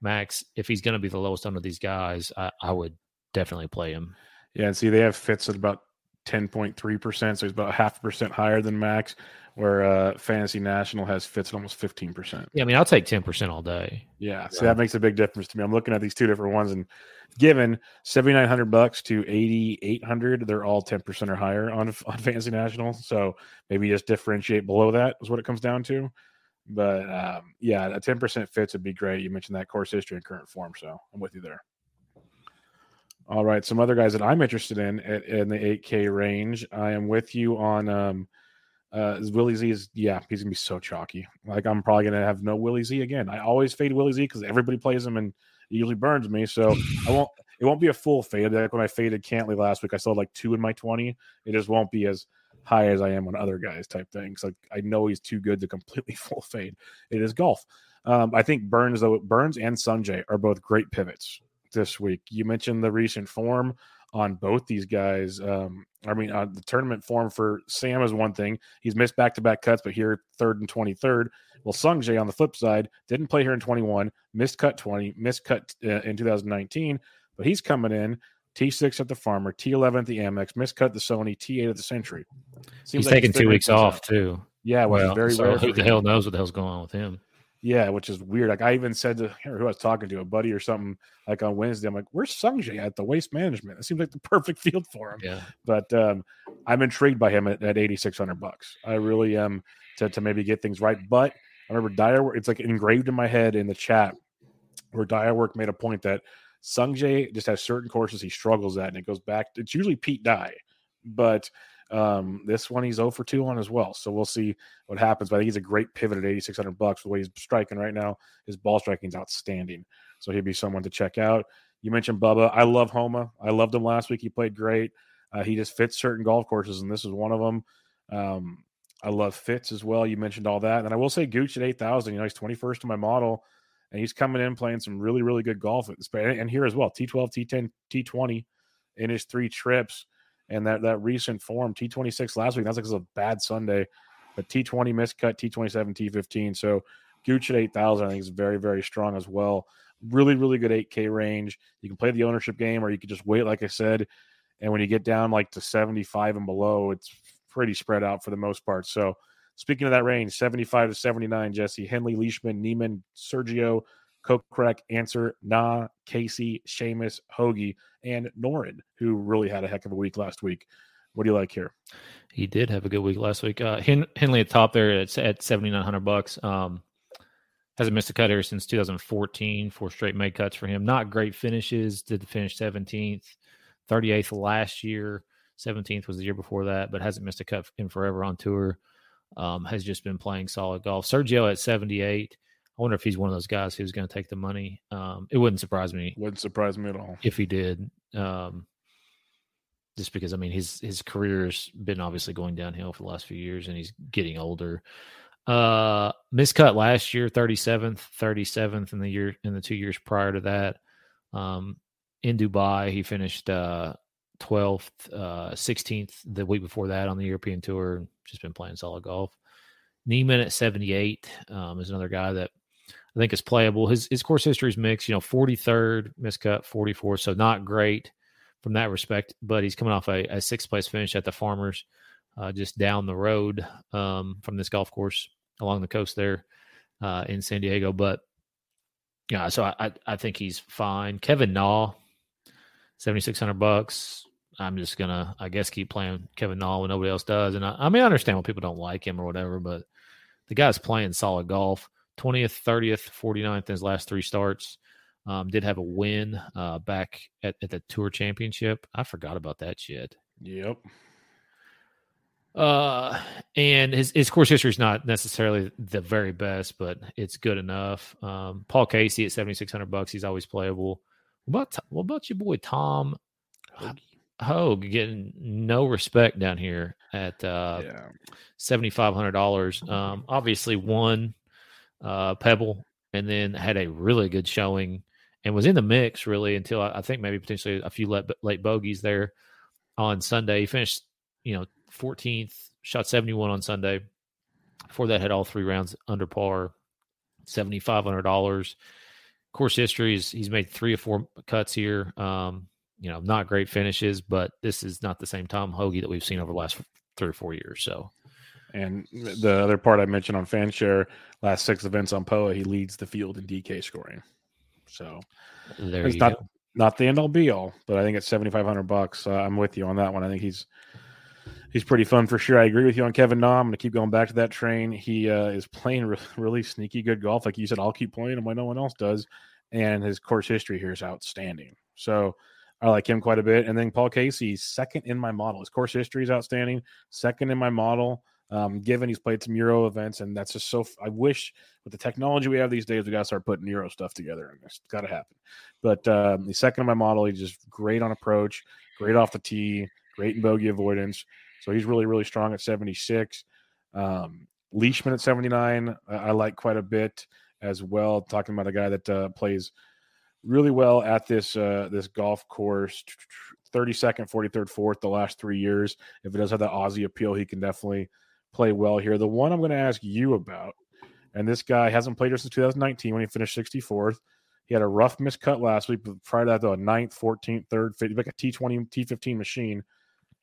Max, if he's going to be the lowest under these guys, I, I would definitely play him. Yeah, and see, they have Fitz at about 10.3 percent, so he's about half a percent higher than max. Where uh, Fantasy National has Fitz at almost 15 percent. Yeah, I mean, I'll take 10% all day. Yeah, so Yeah. that makes a big difference to me. I'm looking at these two different ones, and given 7,900 bucks to 8,800, they're all 10 percent or higher on on Fantasy National. So maybe just differentiate below that is what it comes down to. But um, yeah, a 10 percent Fitz would be great. You mentioned that course history and current form, so I'm with you there. All right, some other guys that I'm interested in at, in the 8K range. I am with you on um, uh, Willie Z is yeah, he's gonna be so chalky. Like I'm probably gonna have no Willie Z again. I always fade Willie Z because everybody plays him and it usually burns me. So I won't. It won't be a full fade. Like when I faded Cantlay last week, I sold like two in my twenty. It just won't be as high as I am on other guys type things. Like I know he's too good to completely full fade. It is golf. Um, I think Burns though Burns and Sungjae are both great pivots this week. You mentioned the recent form on both these guys. Um, I mean, uh, the tournament form for Sam is one thing. He's missed back to back cuts, but here third and twenty third. Well, Sungjae on the flip side didn't play here in twenty one, missed cut twenty, missed cut uh, in two thousand nineteen, but he's coming in. T six at the Farmer, T eleven at the Amex, missed cut the Sony, T eight at the Sentry. Seems he's like taking two weeks off out. too. Yeah, Well, very so rare. who the him. hell knows what the hell's going on with him? Yeah, which is weird. Like I even said to who I was talking to, a buddy or something, like on Wednesday. I'm like, "Where's Sungjae at the Waste Management? It seems like the perfect field for him." Yeah. But um, I'm intrigued by him at, at 8,600 bucks. I really am to to maybe get things right. But I remember Dyer. It's like engraved in my head in the chat where Dyer work made a point that Sungjae just has certain courses he struggles at, and it goes back. It's usually Pete Dye, but um, this one he's 0 for 2 on as well. So we'll see what happens. But I think he's a great pivot at 8,600 bucks. The way he's striking right now, his ball striking is outstanding. So he'd be someone to check out. You mentioned Bubba. I love Homa. I loved him last week. He played great. Uh, he just Fitz certain golf courses, and this is one of them. Um, I love fits as well. You mentioned all that, and I will say Gooch at 8,000. You know, he's 21st in my model, and he's coming in playing some really, really good golf. At this, and here as well, T12, T10, T20 in his three trips and that that recent form T26 last week. That's like a bad Sunday, but T20 miscut, T27, T15. So Gooch at 8,000, I think is very, very strong as well. Really, really good 8K range. You can play the ownership game or you could just wait, like I said. And when you get down like to 75 and below, it's pretty spread out for the most part. So, speaking of that range, 75 to 79, Jesse, Henley, Leishman, Niemann, Sergio, Kokrak, Ancer, Na, Casey, Seamus, Hoge, and Noren, who really had a heck of a week last week. What do you like here? He did have a good week last week. Uh, Hen- Henley at top there at, at 7,900 bucks. Um, hasn't missed a cut here since 2014. Four straight made cuts for him. Not great finishes. Did finish 17th, 38th last year. 17th was the year before that, but hasn't missed a cut in forever on tour. Um, has just been playing solid golf. Sergio at 78. I wonder if he's one of those guys who's going to take the money. Um, it wouldn't surprise me. Wouldn't surprise me at all if he did. Um, just because I mean his his career's been obviously going downhill for the last few years, and he's getting older. Uh, miscut last year, thirty seventh, thirty seventh in the year in the two years prior to that. Um, in Dubai, he finished uh 12th, uh, 16th the week before that on the European Tour. Just been playing solid golf. Niemann at 78 um, is another guy that I think is playable. His his course history is mixed. You know, 43rd miscut, 44, so not great from that respect. But he's coming off a, a sixth place finish at the Farmers, uh, just down the road um, from this golf course along the coast there uh, in San Diego. But yeah, so I, I think he's fine. Kevin Na, seventy six hundred bucks. I'm just gonna, I guess, keep playing Kevin Na when nobody else does. And I, I mean, I understand why people don't like him or whatever, but the guy's playing solid golf. 20th, 30th, 49th in his last three starts. Um, did have a win uh, back at, at the Tour Championship. I forgot about that shit. Yep. Uh, and his his course history is not necessarily the very best, but it's good enough. Um, Paul Casey at seventy six hundred bucks. He's always playable. What about what about your boy Tom Hoge getting no respect down here at uh, Yeah. seventy five hundred dollars? Um, obviously won uh, Pebble and then had a really good showing and was in the mix really until I, I think maybe potentially a few late, late bogeys there on Sunday. He finished, you know, 14th, shot 71 on Sunday. Before that, had all three rounds under par, $7,500. Course history is he's made three or four cuts here. Um, you know, not great finishes, but this is not the same Tom Hoge that we've seen over the last three or four years. So, And the other part I mentioned on Fanshare, last six events on POA, he leads the field in DK scoring. So there it's not go. not the end all be all, but I think it's seventy five hundred bucks. Uh, I'm with you on that one. I think he's he's pretty fun for sure. I agree with you on Kevin Na. I'm going to keep going back to that train. He uh, is playing re- really sneaky good golf, like you said. I'll keep playing him when no one else does, and his course history here is outstanding. So I like him quite a bit. And then Paul Casey, second in my model. His course history is outstanding. Second in my model. Um, given he's played some Euro events, and that's just so. I wish with the technology we have these days, we got to start putting Euro stuff together, and it's got to happen. But um, second in my model. He's just great on approach, great off the tee, great in bogey avoidance. So he's really, really strong at 76. Um, Leishman at 79, I, I like quite a bit as well. Talking about a guy that uh, plays really well at this uh, this golf course. 32nd, 43rd, 4th the last three years. If it does have that Aussie appeal, he can definitely play well here. The one I'm going to ask you about, and this guy hasn't played here since 2019 when he finished 64th. He had a rough miscut last week, but prior to that, though, a 9th, 14th, 3rd, 50, like a T20, T15 machine.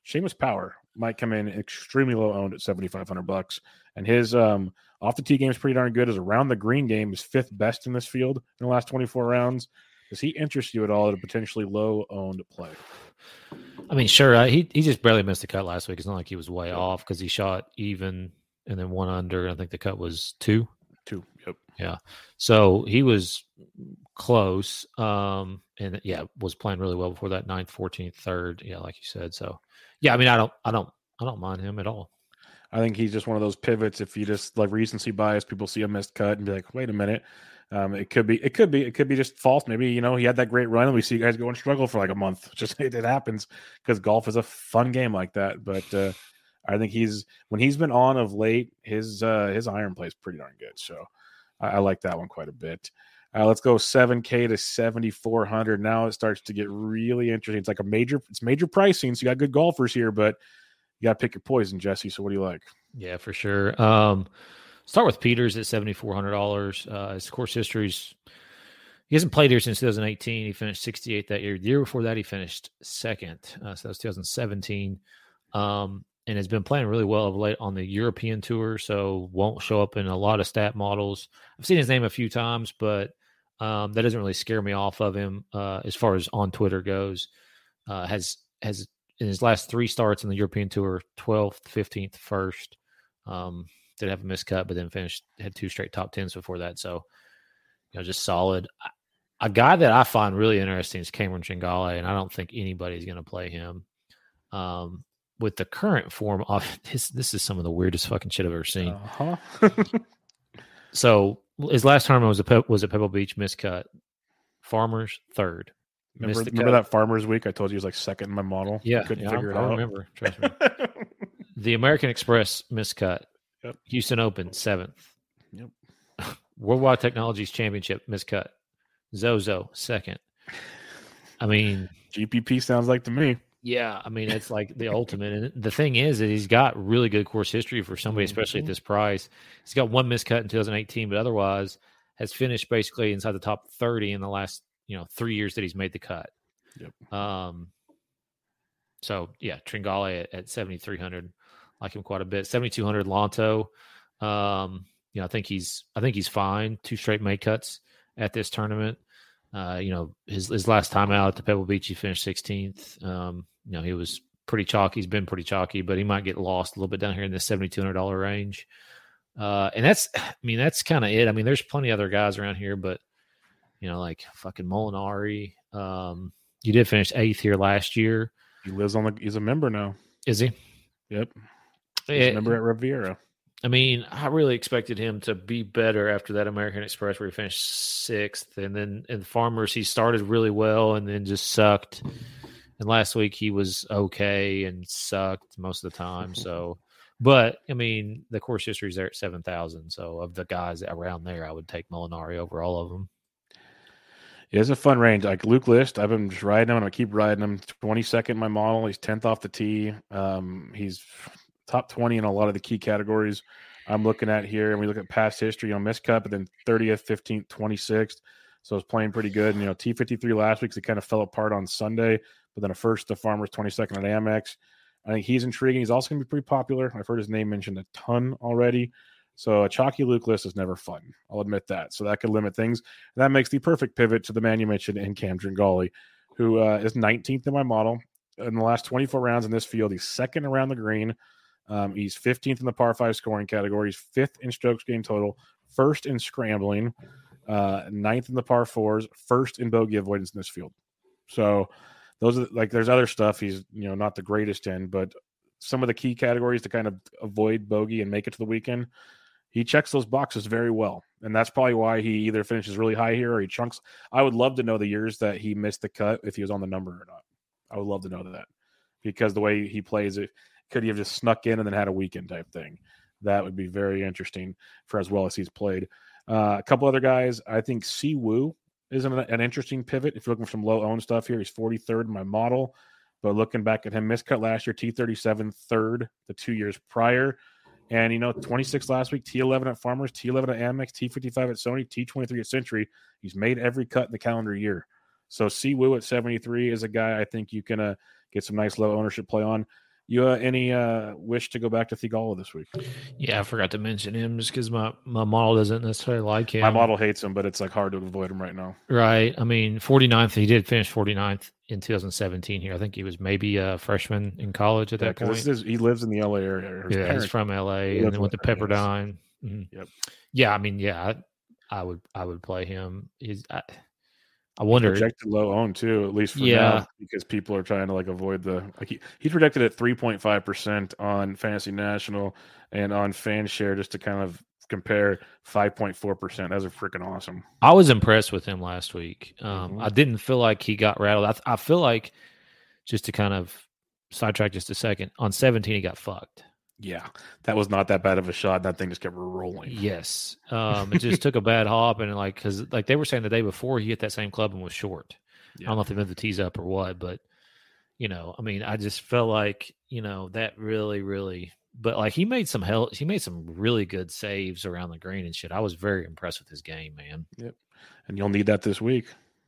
Seamus Power might come in extremely low owned at 7,500 bucks. And his um, off the tee game is pretty darn good. His around the green game is fifth best in this field in the last 24 rounds. Does he interest you at all at a potentially low owned play? I mean, sure. Uh, he he just barely missed the cut last week. It's not like he was way off because he shot even and then one under. I think the cut was two. Two. Yep. Yeah. So he was close. Um, and yeah, was playing really well before that ninth, 14th, third. Yeah, like you said. So yeah, I mean, I don't, I don't, I don't mind him at all. I think he's just one of those pivots. If you just like recency bias, people see a missed cut and be like, wait a minute. Um, it could be, it could be, it could be just false. Maybe, you know, he had that great run and we see you guys go and struggle for like a month. Just it, it happens because golf is a fun game like that. But uh, I think he's, when he's been on of late, his, uh, his iron play is pretty darn good. So I, I like that one quite a bit. Uh, let's go 7K to 7,400. Now it starts to get really interesting. It's like a major, it's major pricing. So you got good golfers here, but you got to pick your poison, Jesse. So what do you like? Yeah, for sure. Um, Start with Pieters at seventy four hundred dollars. Uh, his course history's he hasn't played here since 2018. He finished 68 that year. The year before that, he finished second. Uh, so that was 2017. Um, and has been playing really well of late on the European tour. So won't show up in a lot of stat models. I've seen his name a few times, but um, that doesn't really scare me off of him uh, as far as on Twitter goes. Uh, has has in his last three starts in the European Tour, 12th, 15th, first. Um, did have a miscut, but then finished had two straight top tens before that. So, you know, just solid. A guy that I find really interesting is Cameron Tringale, and I don't think anybody's going to play him. Um, with the current form of this, this is some of the weirdest fucking shit I've ever seen. Uh-huh. So his last tournament was a Pe- was at Pebble Beach miscut. Farmers third. remember, remember that Farmers Week? I told you he was like second in my model. Yeah, couldn't yeah, figure I, I it out. remember. Trust me. the American Express miscut. Yep. Houston Open seventh. Yep. Worldwide Technologies Championship miscut. Zozo second. I mean, GPP sounds like to me. yeah, I mean it's like the ultimate. And the thing is that he's got really good course history for somebody, especially at this price. He's got one miscut in 2018, but otherwise has finished basically inside the top 30 in the last you know three years that he's made the cut. Yep. Um. So yeah, Tringale at, at 7,300, like him quite a bit. 7,200 Lanto. Um. You know, I think he's I think he's fine. Two straight May cuts at this tournament. Uh, you know, his his last time out at the Pebble Beach, he finished 16th. Um, you know, he was pretty chalky. He's been pretty chalky, but he might get lost a little bit down here in the $7,200 range. Uh, and that's, I mean, that's kind of it. I mean, there's plenty of other guys around here, but you know, like fucking Molinari. Um, you did finish eighth here last year. He lives on the. He's a member now. Is he? Yep. He's Eh, a member at Riviera. I mean, I really expected him to be better after that American Express where he finished sixth, and then in Farmers he started really well and then just sucked. And last week he was okay and sucked most of the time. So, but I mean, the course history is there at seven thousand. So of the guys around there, I would take Molinari over all of them. Yeah, it's a fun range. Like Luke List, I've been just riding him and I keep riding him. 22nd in my model. He's 10th off the tee. Um, he's top 20 in a lot of the key categories I'm looking at here. And we look at past history, you know, missed cut, but then 30th, 15th, 26th. So it's playing pretty good. And, you know, T53 last week, so it kind of fell apart on Sunday, but then a first to Farmers, 22nd at Amex. I think he's intriguing. He's also going to be pretty popular. I've heard his name mentioned a ton already. So a chalky Luke list is never fun. I'll admit that. So that could limit things. And that makes the perfect pivot to the man you mentioned in Cam Tringale, who uh, is 19th in my model. In the last 24 rounds in this field, he's second around the green. Um, he's 15th in the par five scoring category. He's fifth in strokes gained total, first in scrambling, uh, ninth in the par fours, first in bogey avoidance in this field. So those are like there's other stuff he's you know not the greatest in, but some of the key categories to kind of avoid bogey and make it to the weekend, he checks those boxes very well. And that's probably why he either finishes really high here or he chunks. I would love to know the years that he missed the cut if he was on the number or not. I would love to know that because the way he plays it, could he have just snuck in and then had a weekend type thing? That would be very interesting for as well as he's played. Uh, a couple other guys, I think Si Woo is an, an interesting pivot. If you're looking for some low owned stuff here, he's 43rd in my model. But looking back at him, miscut last year, T37 third the two years prior. And, you know, 26 last week, T11 at Farmers, T11 at Amex, T55 at Sony, T23 at Sentry. He's made every cut in the calendar year. So Si Woo at 73 is a guy I think you can uh, get some nice low ownership play on. You uh, any uh, wish to go back to Theegala this week? Yeah, I forgot to mention him just because my, my model doesn't necessarily like him. My model hates him, but it's like hard to avoid him right now. Right. I mean, 49th, he did finish 49th in 2017 here. I think he was maybe a freshman in college at Yeah, that point. is, he lives in the LA area. his yeah, he's from LA He and then went to with her, yes. Pepperdine. Mhm. Yep. Yeah, I mean, yeah, I, I would I would play him. He's I, I wonder. projected low own too, at least for Yeah. now, because people are trying to like avoid the like he, he's projected at three point five percent on Fantasy National and on FanShare just to kind of compare five point four percent. That's a freaking awesome. I was impressed with him last week. Um, Mhm. I didn't feel like he got rattled. I, th- I feel like just to kind of sidetrack just a second on 17 he got fucked. Yeah, that was not that bad of a shot. That thing just kept rolling. Yes. Um, it just took a bad hop and like because like they were saying the day before he hit that same club and was short. I don't know if they moved the tees up or what, but you know, I mean, I just felt like you know that really, really but like he made some hell, he made some really good saves around the green and shit. I was very impressed with his game, man. Yep, and you'll need that this week.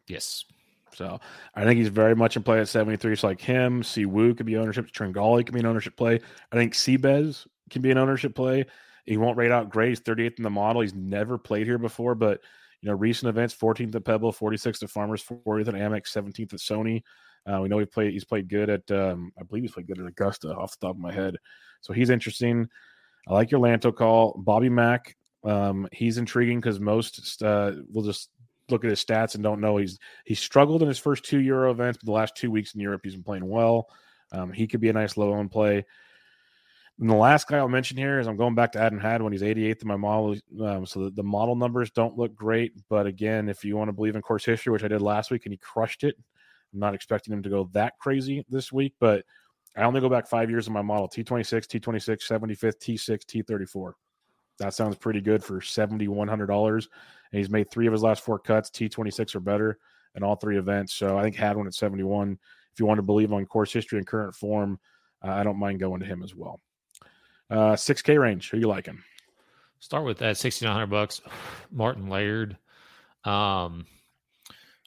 Yes, So I think he's very much in play at 73. So like him, Si Woo could be ownership. Tringale could be an ownership play. I think Seabez can be an ownership play. He won't rate out great. He's 38th in the model. He's never played here before, but you know, recent events, 14th at Pebble, 46th at Farmers, 40th at Amex, 17th at Sony. Uh, we know he played. He's played good at. Um, I believe he's played good at Augusta, off the top of my head. So he's interesting. I like your Lanto call, Bobby Mack. Um, he's intriguing because most uh, will just look at his stats and don't know he's he struggled in his first two Euro events, but the last two weeks in Europe he's been playing well. Um, he could be a nice low own play. And the last guy I'll mention here is I'm going back to Adam Hadwin he's 88th in my model. Um, so the, the model numbers don't look great, but again, if you want to believe in course history, which I did last week, and he crushed it, I'm not expecting him to go that crazy this week, but I only go back five years in my model T26, T26, 75th, T6, T34. That sounds pretty good for $7,100. And he's made three of his last four cuts, T26 or better, in all three events. So I think Hadwin at 71. If you want to believe on course history and current form, uh, I don't mind going to him as well. Uh, 6K range. Who you liking? start with that sixty nine hundred bucks. Martin Laird. Um,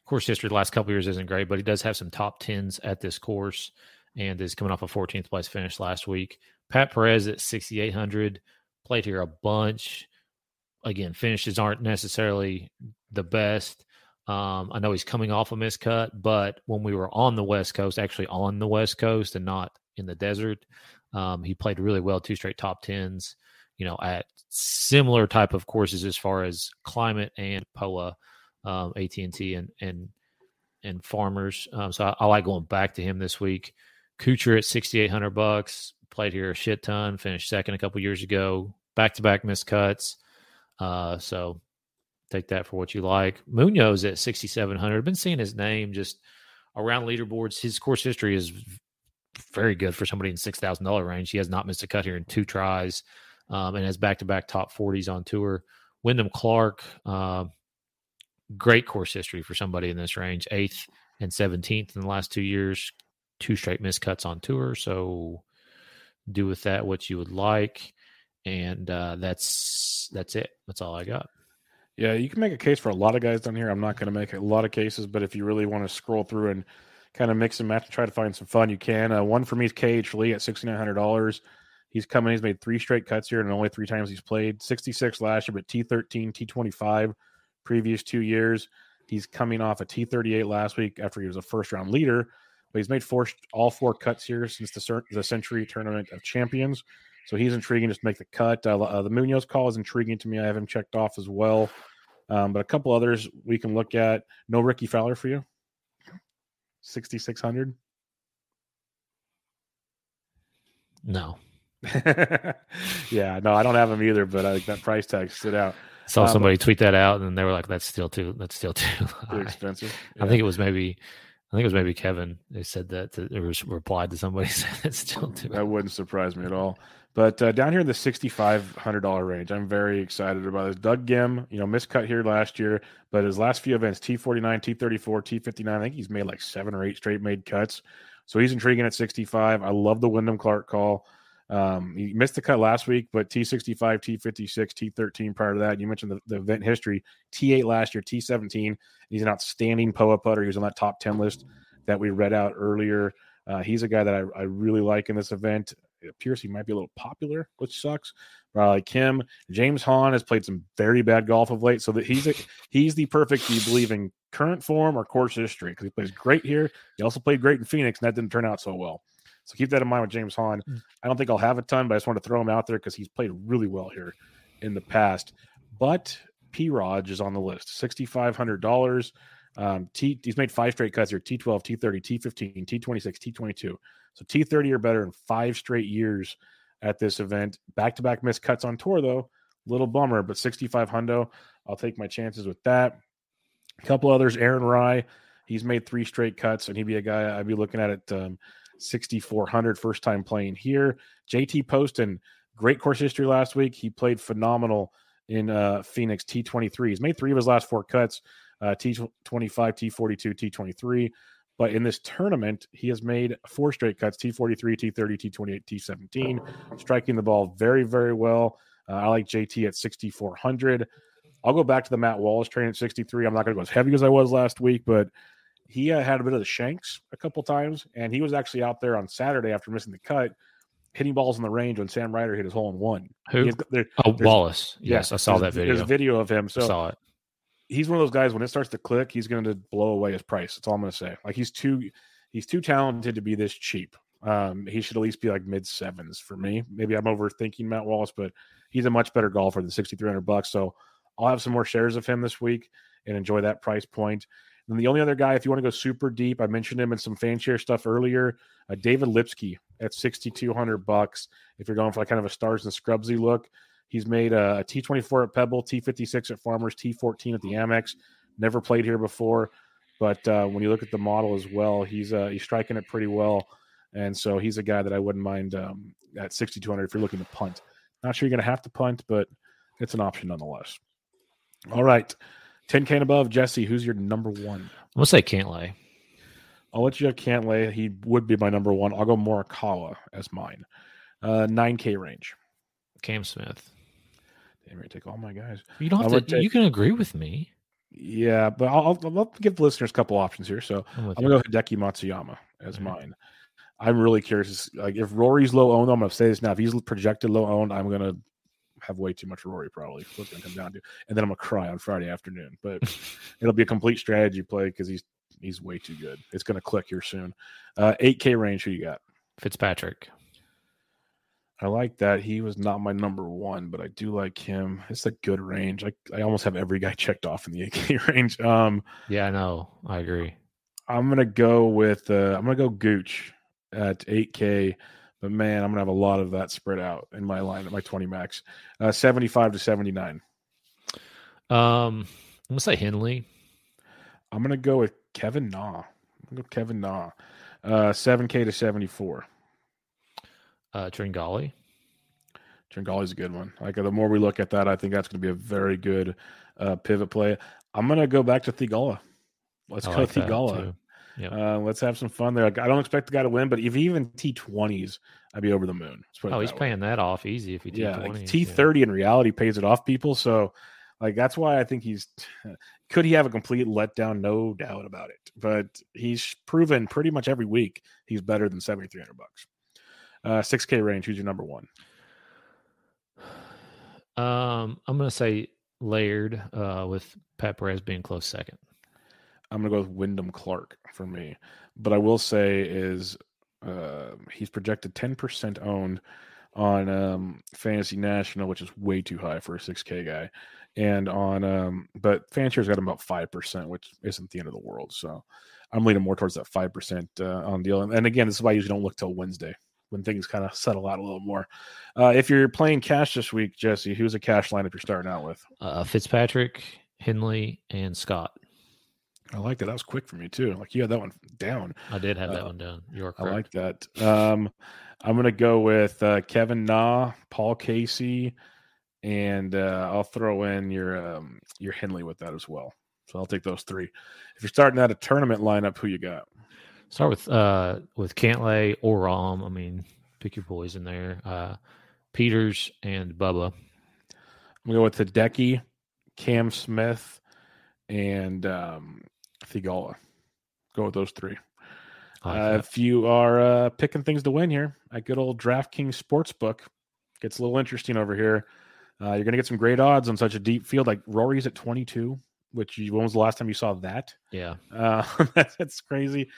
course history the last couple years isn't great, but he does have some top tens at this course, and is coming off a 14th place finish last week. Pat Perez at sixty eight hundred played here a bunch. Again, finishes aren't necessarily the best. Um, I know he's coming off a miscut, but when we were on the West Coast, actually on the West Coast and not in the desert, um, he played really well, two straight top tens. You know, at similar type of courses as far as climate and POA, um, AT and and and farmers. Um, so I, I like going back to him this week. Kuchar at sixty eight hundred bucks played here a shit ton. Finished second a couple years ago. Back to back miscuts. Uh, so take that for what you like. Munoz at 6,700. I've been seeing his name just around leaderboards. His course history is very good for somebody in $6,000 range. He has not missed a cut here in two tries um, and has back to back top 40s on tour. Wyndham Clark, uh, great course history for somebody in this range, eighth and 17th in the last two years, two straight miscuts on tour. So do with that what you would like. And uh, that's that's it. That's all I got. Yeah, you can make a case for a lot of guys down here. I'm not going to make a lot of cases, but if you really want to scroll through and kind of mix and match and try to find some fun, you can. Uh, one for me is KH Lee at $6,900. He's coming. He's made three straight cuts here, and only three times he's played. 66 last year, but T13, T25 previous two years. He's coming off a T38 last week after he was a first round leader, but he's made four all four cuts here since the the Sentry Tournament of Champions. So he's intriguing just to make the cut. Uh, uh, the Munoz call is intriguing to me. I have him checked off as well. Um, but a couple others we can look at. No Rickie Fowler for you. 6,600. No. yeah, no, I don't have him either, but I think that price tag stood out. Saw Um, somebody tweet that out, and they were like, "That's still too. That's still too Too high." expensive. I think it was maybe, I think it was maybe Kevin. who said that to, or was replied to somebody said it's still too. That wouldn't surprise me at all. But uh, down here in the sixty-five hundred dollar range, I'm very excited about this. Doug Ghim, you know, miscut here last year, but his last few events, T forty nine, T thirty four, T fifty nine, I think he's made like seven or eight straight made cuts. So he's intriguing at sixty five. I love the Wyndham Clark call. Um, he missed the cut last week, but T sixty five, T fifty six, T thirteen prior to that. You mentioned the, the event history, T eight last year, T seventeen. He's an outstanding POA putter. He was on that top ten list that we read out earlier. Uh, he's a guy that I, I really like in this event. It appears he might be a little popular, which sucks. But I like him. James Hahn has played some very bad golf of late, so that he's a, he's the perfect. Do you believe in current form or course history? Because he plays great here. He also played great in Phoenix, and that didn't turn out so well. So keep that in mind with James Hahn. I don't think I'll have a ton, but I just want to throw him out there because he's played really well here in the past. But P. Raj is on the list, sixty five hundred dollars. Um, T he's made five straight cuts here: T twelve, T thirty, T fifteen, T twenty six, T twenty two. So T thirty or better in five straight years at this event. Back to back missed cuts on tour though, little bummer. But sixty five hundo, I'll take my chances with that. A couple others: Aaron Rai, he's made three straight cuts, and he'd be a guy I'd be looking at it um, sixty four hundred. First time playing here. JT Poston, great course history last week. He played phenomenal in uh, Phoenix T twenty three. He's made three of his last four cuts uh, T25, T42, T23. But in this tournament, he has made four straight cuts T43, T30, T28, T17, striking the ball very, very well. Uh, I like JT at 6,400. I'll go back to the Matt Wallace train at 63. I'm not going to go as heavy as I was last week, but he uh, had a bit of the shanks a couple times, and he was actually out there on Saturday after missing the cut, hitting balls in the range when Sam Ryder hit his hole in one. Who? Has- there- Oh, Wallace. Yes, I saw that video. There's a video of him. I saw it. he's one of those guys when it starts to click, he's going to blow away his price. That's all I'm going to say. Like he's too he's too talented to be this cheap. Um, he should at least be like mid sevens for me. Maybe I'm overthinking Matt Wallace, but he's a much better golfer than 6,300 bucks. So I'll have some more shares of him this week and enjoy that price point. And the only other guy, if you want to go super deep, I mentioned him in some fan share stuff earlier. Uh, David Lipsky at 6,200 bucks. If you're going for like kind of a stars and scrubsy look, he's made a, a T24 at Pebble, T56 at Farmers, T14 at the Amex. Never played here before, but uh, when you look at the model as well, he's uh, he's striking it pretty well, and so he's a guy that I wouldn't mind um, at 6,200 if you're looking to punt. Not sure you're going to have to punt, but it's an option nonetheless. All right, 10k and above, Jesse. Who's your number one? I'm gonna say Cantlay. I'll let you have Cantlay. He would be my number one. I'll go Morikawa as mine. Uh, 9K range. Cam Smith. Damn, I take all my guys. You don't have to. take- You can agree with me. Yeah, but I'll, I'll, I'll give the listeners a couple options here. So I'm I'm gonna go Hideki Matsuyama as Mhm. mine. I'm really curious. Like if Rory's low owned, I'm gonna say this now. If he's projected low owned, I'm gonna have way too much Rory probably. That's what it's gonna come down to, and then I'm gonna cry on Friday afternoon. But it'll be a complete strategy play because he's he's way too good. It's gonna click here soon. Uh, 8K range. Who you got? Fitzpatrick. I like that. He was not my number one, but I do like him. It's a good range. I, I almost have every guy checked off in the 8K range. Um, Yeah, I know. I agree. I'm gonna go with uh, I'm gonna go Gooch at 8K, but man, I'm gonna have a lot of that spread out in my line at my 20 max, uh, 75 to 79. Um, I'm gonna say Henley. I'm gonna go with Kevin Na. I'm gonna go Kevin Na, uh, 7K to 74. Uh, Tringale. Tringale's a good one. Like the more we look at that, I think that's gonna be a very good uh, pivot play. I'm gonna go back to Theegala. Let's I go like Theegala. Yep. Uh, let's have some fun there. Like, I don't expect the guy to win, but if even T20s, I'd be over the moon. Let's put it Oh, he's way. paying that off easy if he yeah, T20. like T thirty in reality pays it off people. So, like that's why I think he's. Could he have a complete letdown? No doubt about it. But he's proven pretty much every week he's better than seventy three hundred bucks. Uh, six K range. Who's your number one? Um, I'm gonna say Laird. Uh, with Pat Perez being close second. I'm gonna go with Wyndham Clark for me. But I will say is uh, he's projected ten percent owned on um, Fantasy National, which is way too high for a six K guy. And on um, but Fanshare's got him about five percent, which isn't the end of the world. So I'm leaning more towards that five percent uh, on deal. And, again, this is why I usually don't look till Wednesday when things kind of settle out a little more. Uh, if you're playing cash this week, Jesse, who's a cash lineup you're starting out with? Uh, Fitzpatrick, Henley, and Scott. I like that. That was quick for me too. Like you had that one down. I did have that Uh, one down. You are I like that. Um, I'm gonna go with uh, Kevin Na, Paul Casey, and uh, I'll throw in your um, your Henley with that as well. So I'll take those three. If you're starting out a tournament lineup, who you got? Start with uh with Cantlay or Rahm. I mean, pick your boys in there. Uh, Pieters and Bubba. I'm gonna go with Hideki, Cam Smith, and um, Theegala. Go with those three. Like Uh, if you are uh, picking things to win here at good old DraftKings Sportsbook, gets a little interesting over here. Uh, you're going to get some great odds on such a deep field. Like Rory's at 22, which you, when was the last time you saw that? yeah. Uh, that's, that's crazy.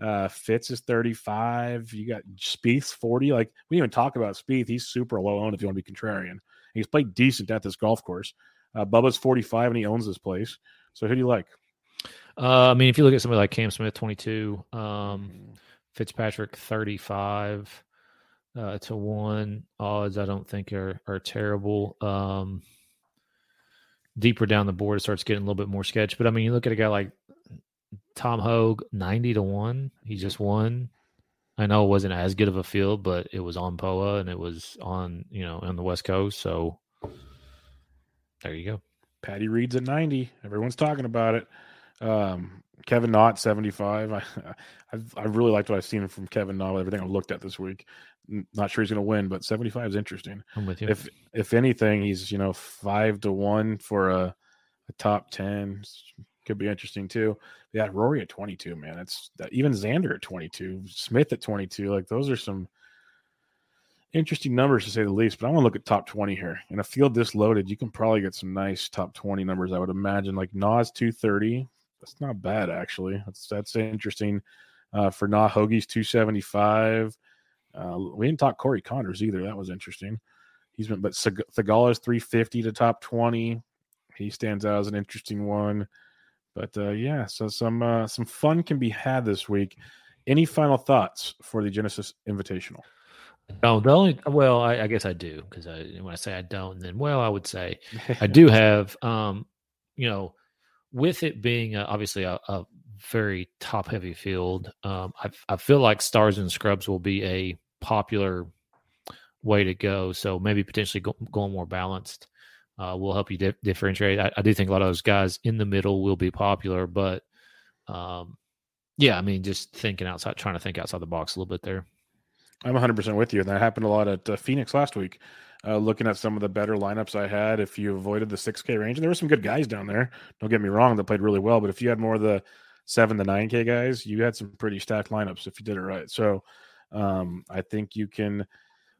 Uh, Fitz is 35. You got Spieth's 40. Like we even talk about Spieth. He's super low owned if you want to be contrarian. He's played decent at this golf course. Uh, Bubba's 45 and he owns this place. So who do you like? Uh, I mean, if you look at somebody like Cam Smith, twenty-two, um, Fitzpatrick, thirty-five uh, to one odds. I don't think are are terrible. Um, deeper down the board, it starts getting a little bit more sketch. But I mean, you look at a guy like Tom Hoge, ninety to one. He just won. I know it wasn't as good of a field, but it was on POA and it was on you know on the West Coast. So there you go. Patty Reed's at 90. Everyone's talking about it. Um, Kevin Knott, 75. I, I, I really liked what I've seen from Kevin Knott, everything I've looked at this week. Not sure he's going to win, but 75 is interesting. I'm with you. If if anything, he's you know five to one for a, a top 10. Could be interesting too. Yeah, Rory at 22, man. It's that even Xander at 22, Smith at 22. Like those are some interesting numbers to say the least. But I want to look at top 20 here. In a field this loaded, you can probably get some nice top 20 numbers. I would imagine like Nas 230. That's not bad actually. That's that's interesting. Uh, for Na Hoge's 275. Uh, we didn't talk Corey Conners either. That was interesting. He's been, but Theegala's 350 to top 20. He stands out as an interesting one. But uh, yeah, so some uh, some fun can be had this week. Any final thoughts for the Genesis Invitational? No, the only well, I, I guess I do because I when I say I don't, then well, I would say I do have. Um, you know, with it being a, obviously a, a, very top heavy field, um, I, I feel like stars and scrubs will be a popular way to go. So maybe potentially go, going more balanced uh, will help you di- differentiate. I, I, do think a lot of those guys in the middle will be popular, but um, yeah, I mean, just thinking outside, trying to think outside the box a little bit there. I'm 100% with you. And that happened a lot at uh, Phoenix last week. Uh, looking at some of the better lineups I had, if you avoided the 6K range, and there were some good guys down there. Don't get me wrong, that played really well. But if you had more of the seven to 9K guys, you had some pretty stacked lineups if you did it right. So um, I think you can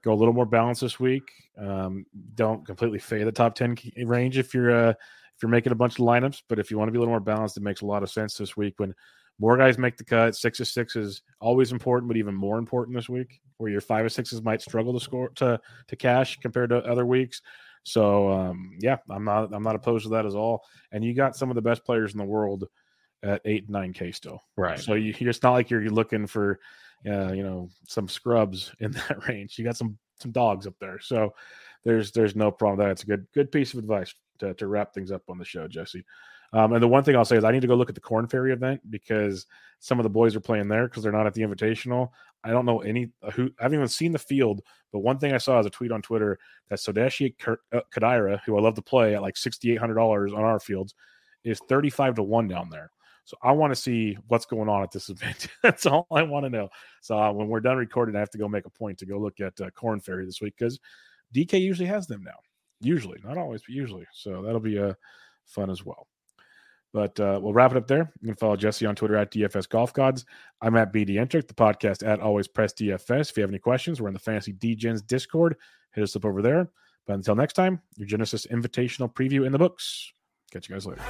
go a little more balanced this week. Um, don't completely fade the top 10 range if you're uh, if you're making a bunch of lineups, but if you want to be a little more balanced, it makes a lot of sense this week when more guys make the cut. Six of six is always important, but even more important this week, where your five of sixes might struggle to score to to cash compared to other weeks. So um, yeah, I'm not I'm not opposed to that at all. And you got some of the best players in the world at eight nine K still. Right. So you, it's not like you're looking for uh, you know some scrubs in that range. You got some some dogs up there. So there's there's no problem with that. It's a good good piece of advice to, to wrap things up on the show, Jesse. Um, and the one thing I'll say is I need to go look at the Corn Ferry event because some of the boys are playing there because they're not at the Invitational. I don't know any uh, who I haven't even seen the field, but one thing I saw is a tweet on Twitter that Satoshi uh, Kodaira, who I love to play at like sixty eight hundred dollars on our fields, is thirty five to one down there. So I want to see what's going on at this event. That's all I want to know. So uh, when we're done recording, I have to go make a point to go look at uh, Corn Ferry this week because DK usually has them now. Usually, not always, but usually. So that'll be uh, fun as well. But uh, we'll wrap it up there. You can follow Jesse on Twitter at DFS Golf Gods. I'm at BD Entrick, the podcast at Always Press DFS. If you have any questions, we're in the Fantasy Degens Discord. Hit us up over there. But until next time, your Genesis Invitational preview in the books. Catch you guys later.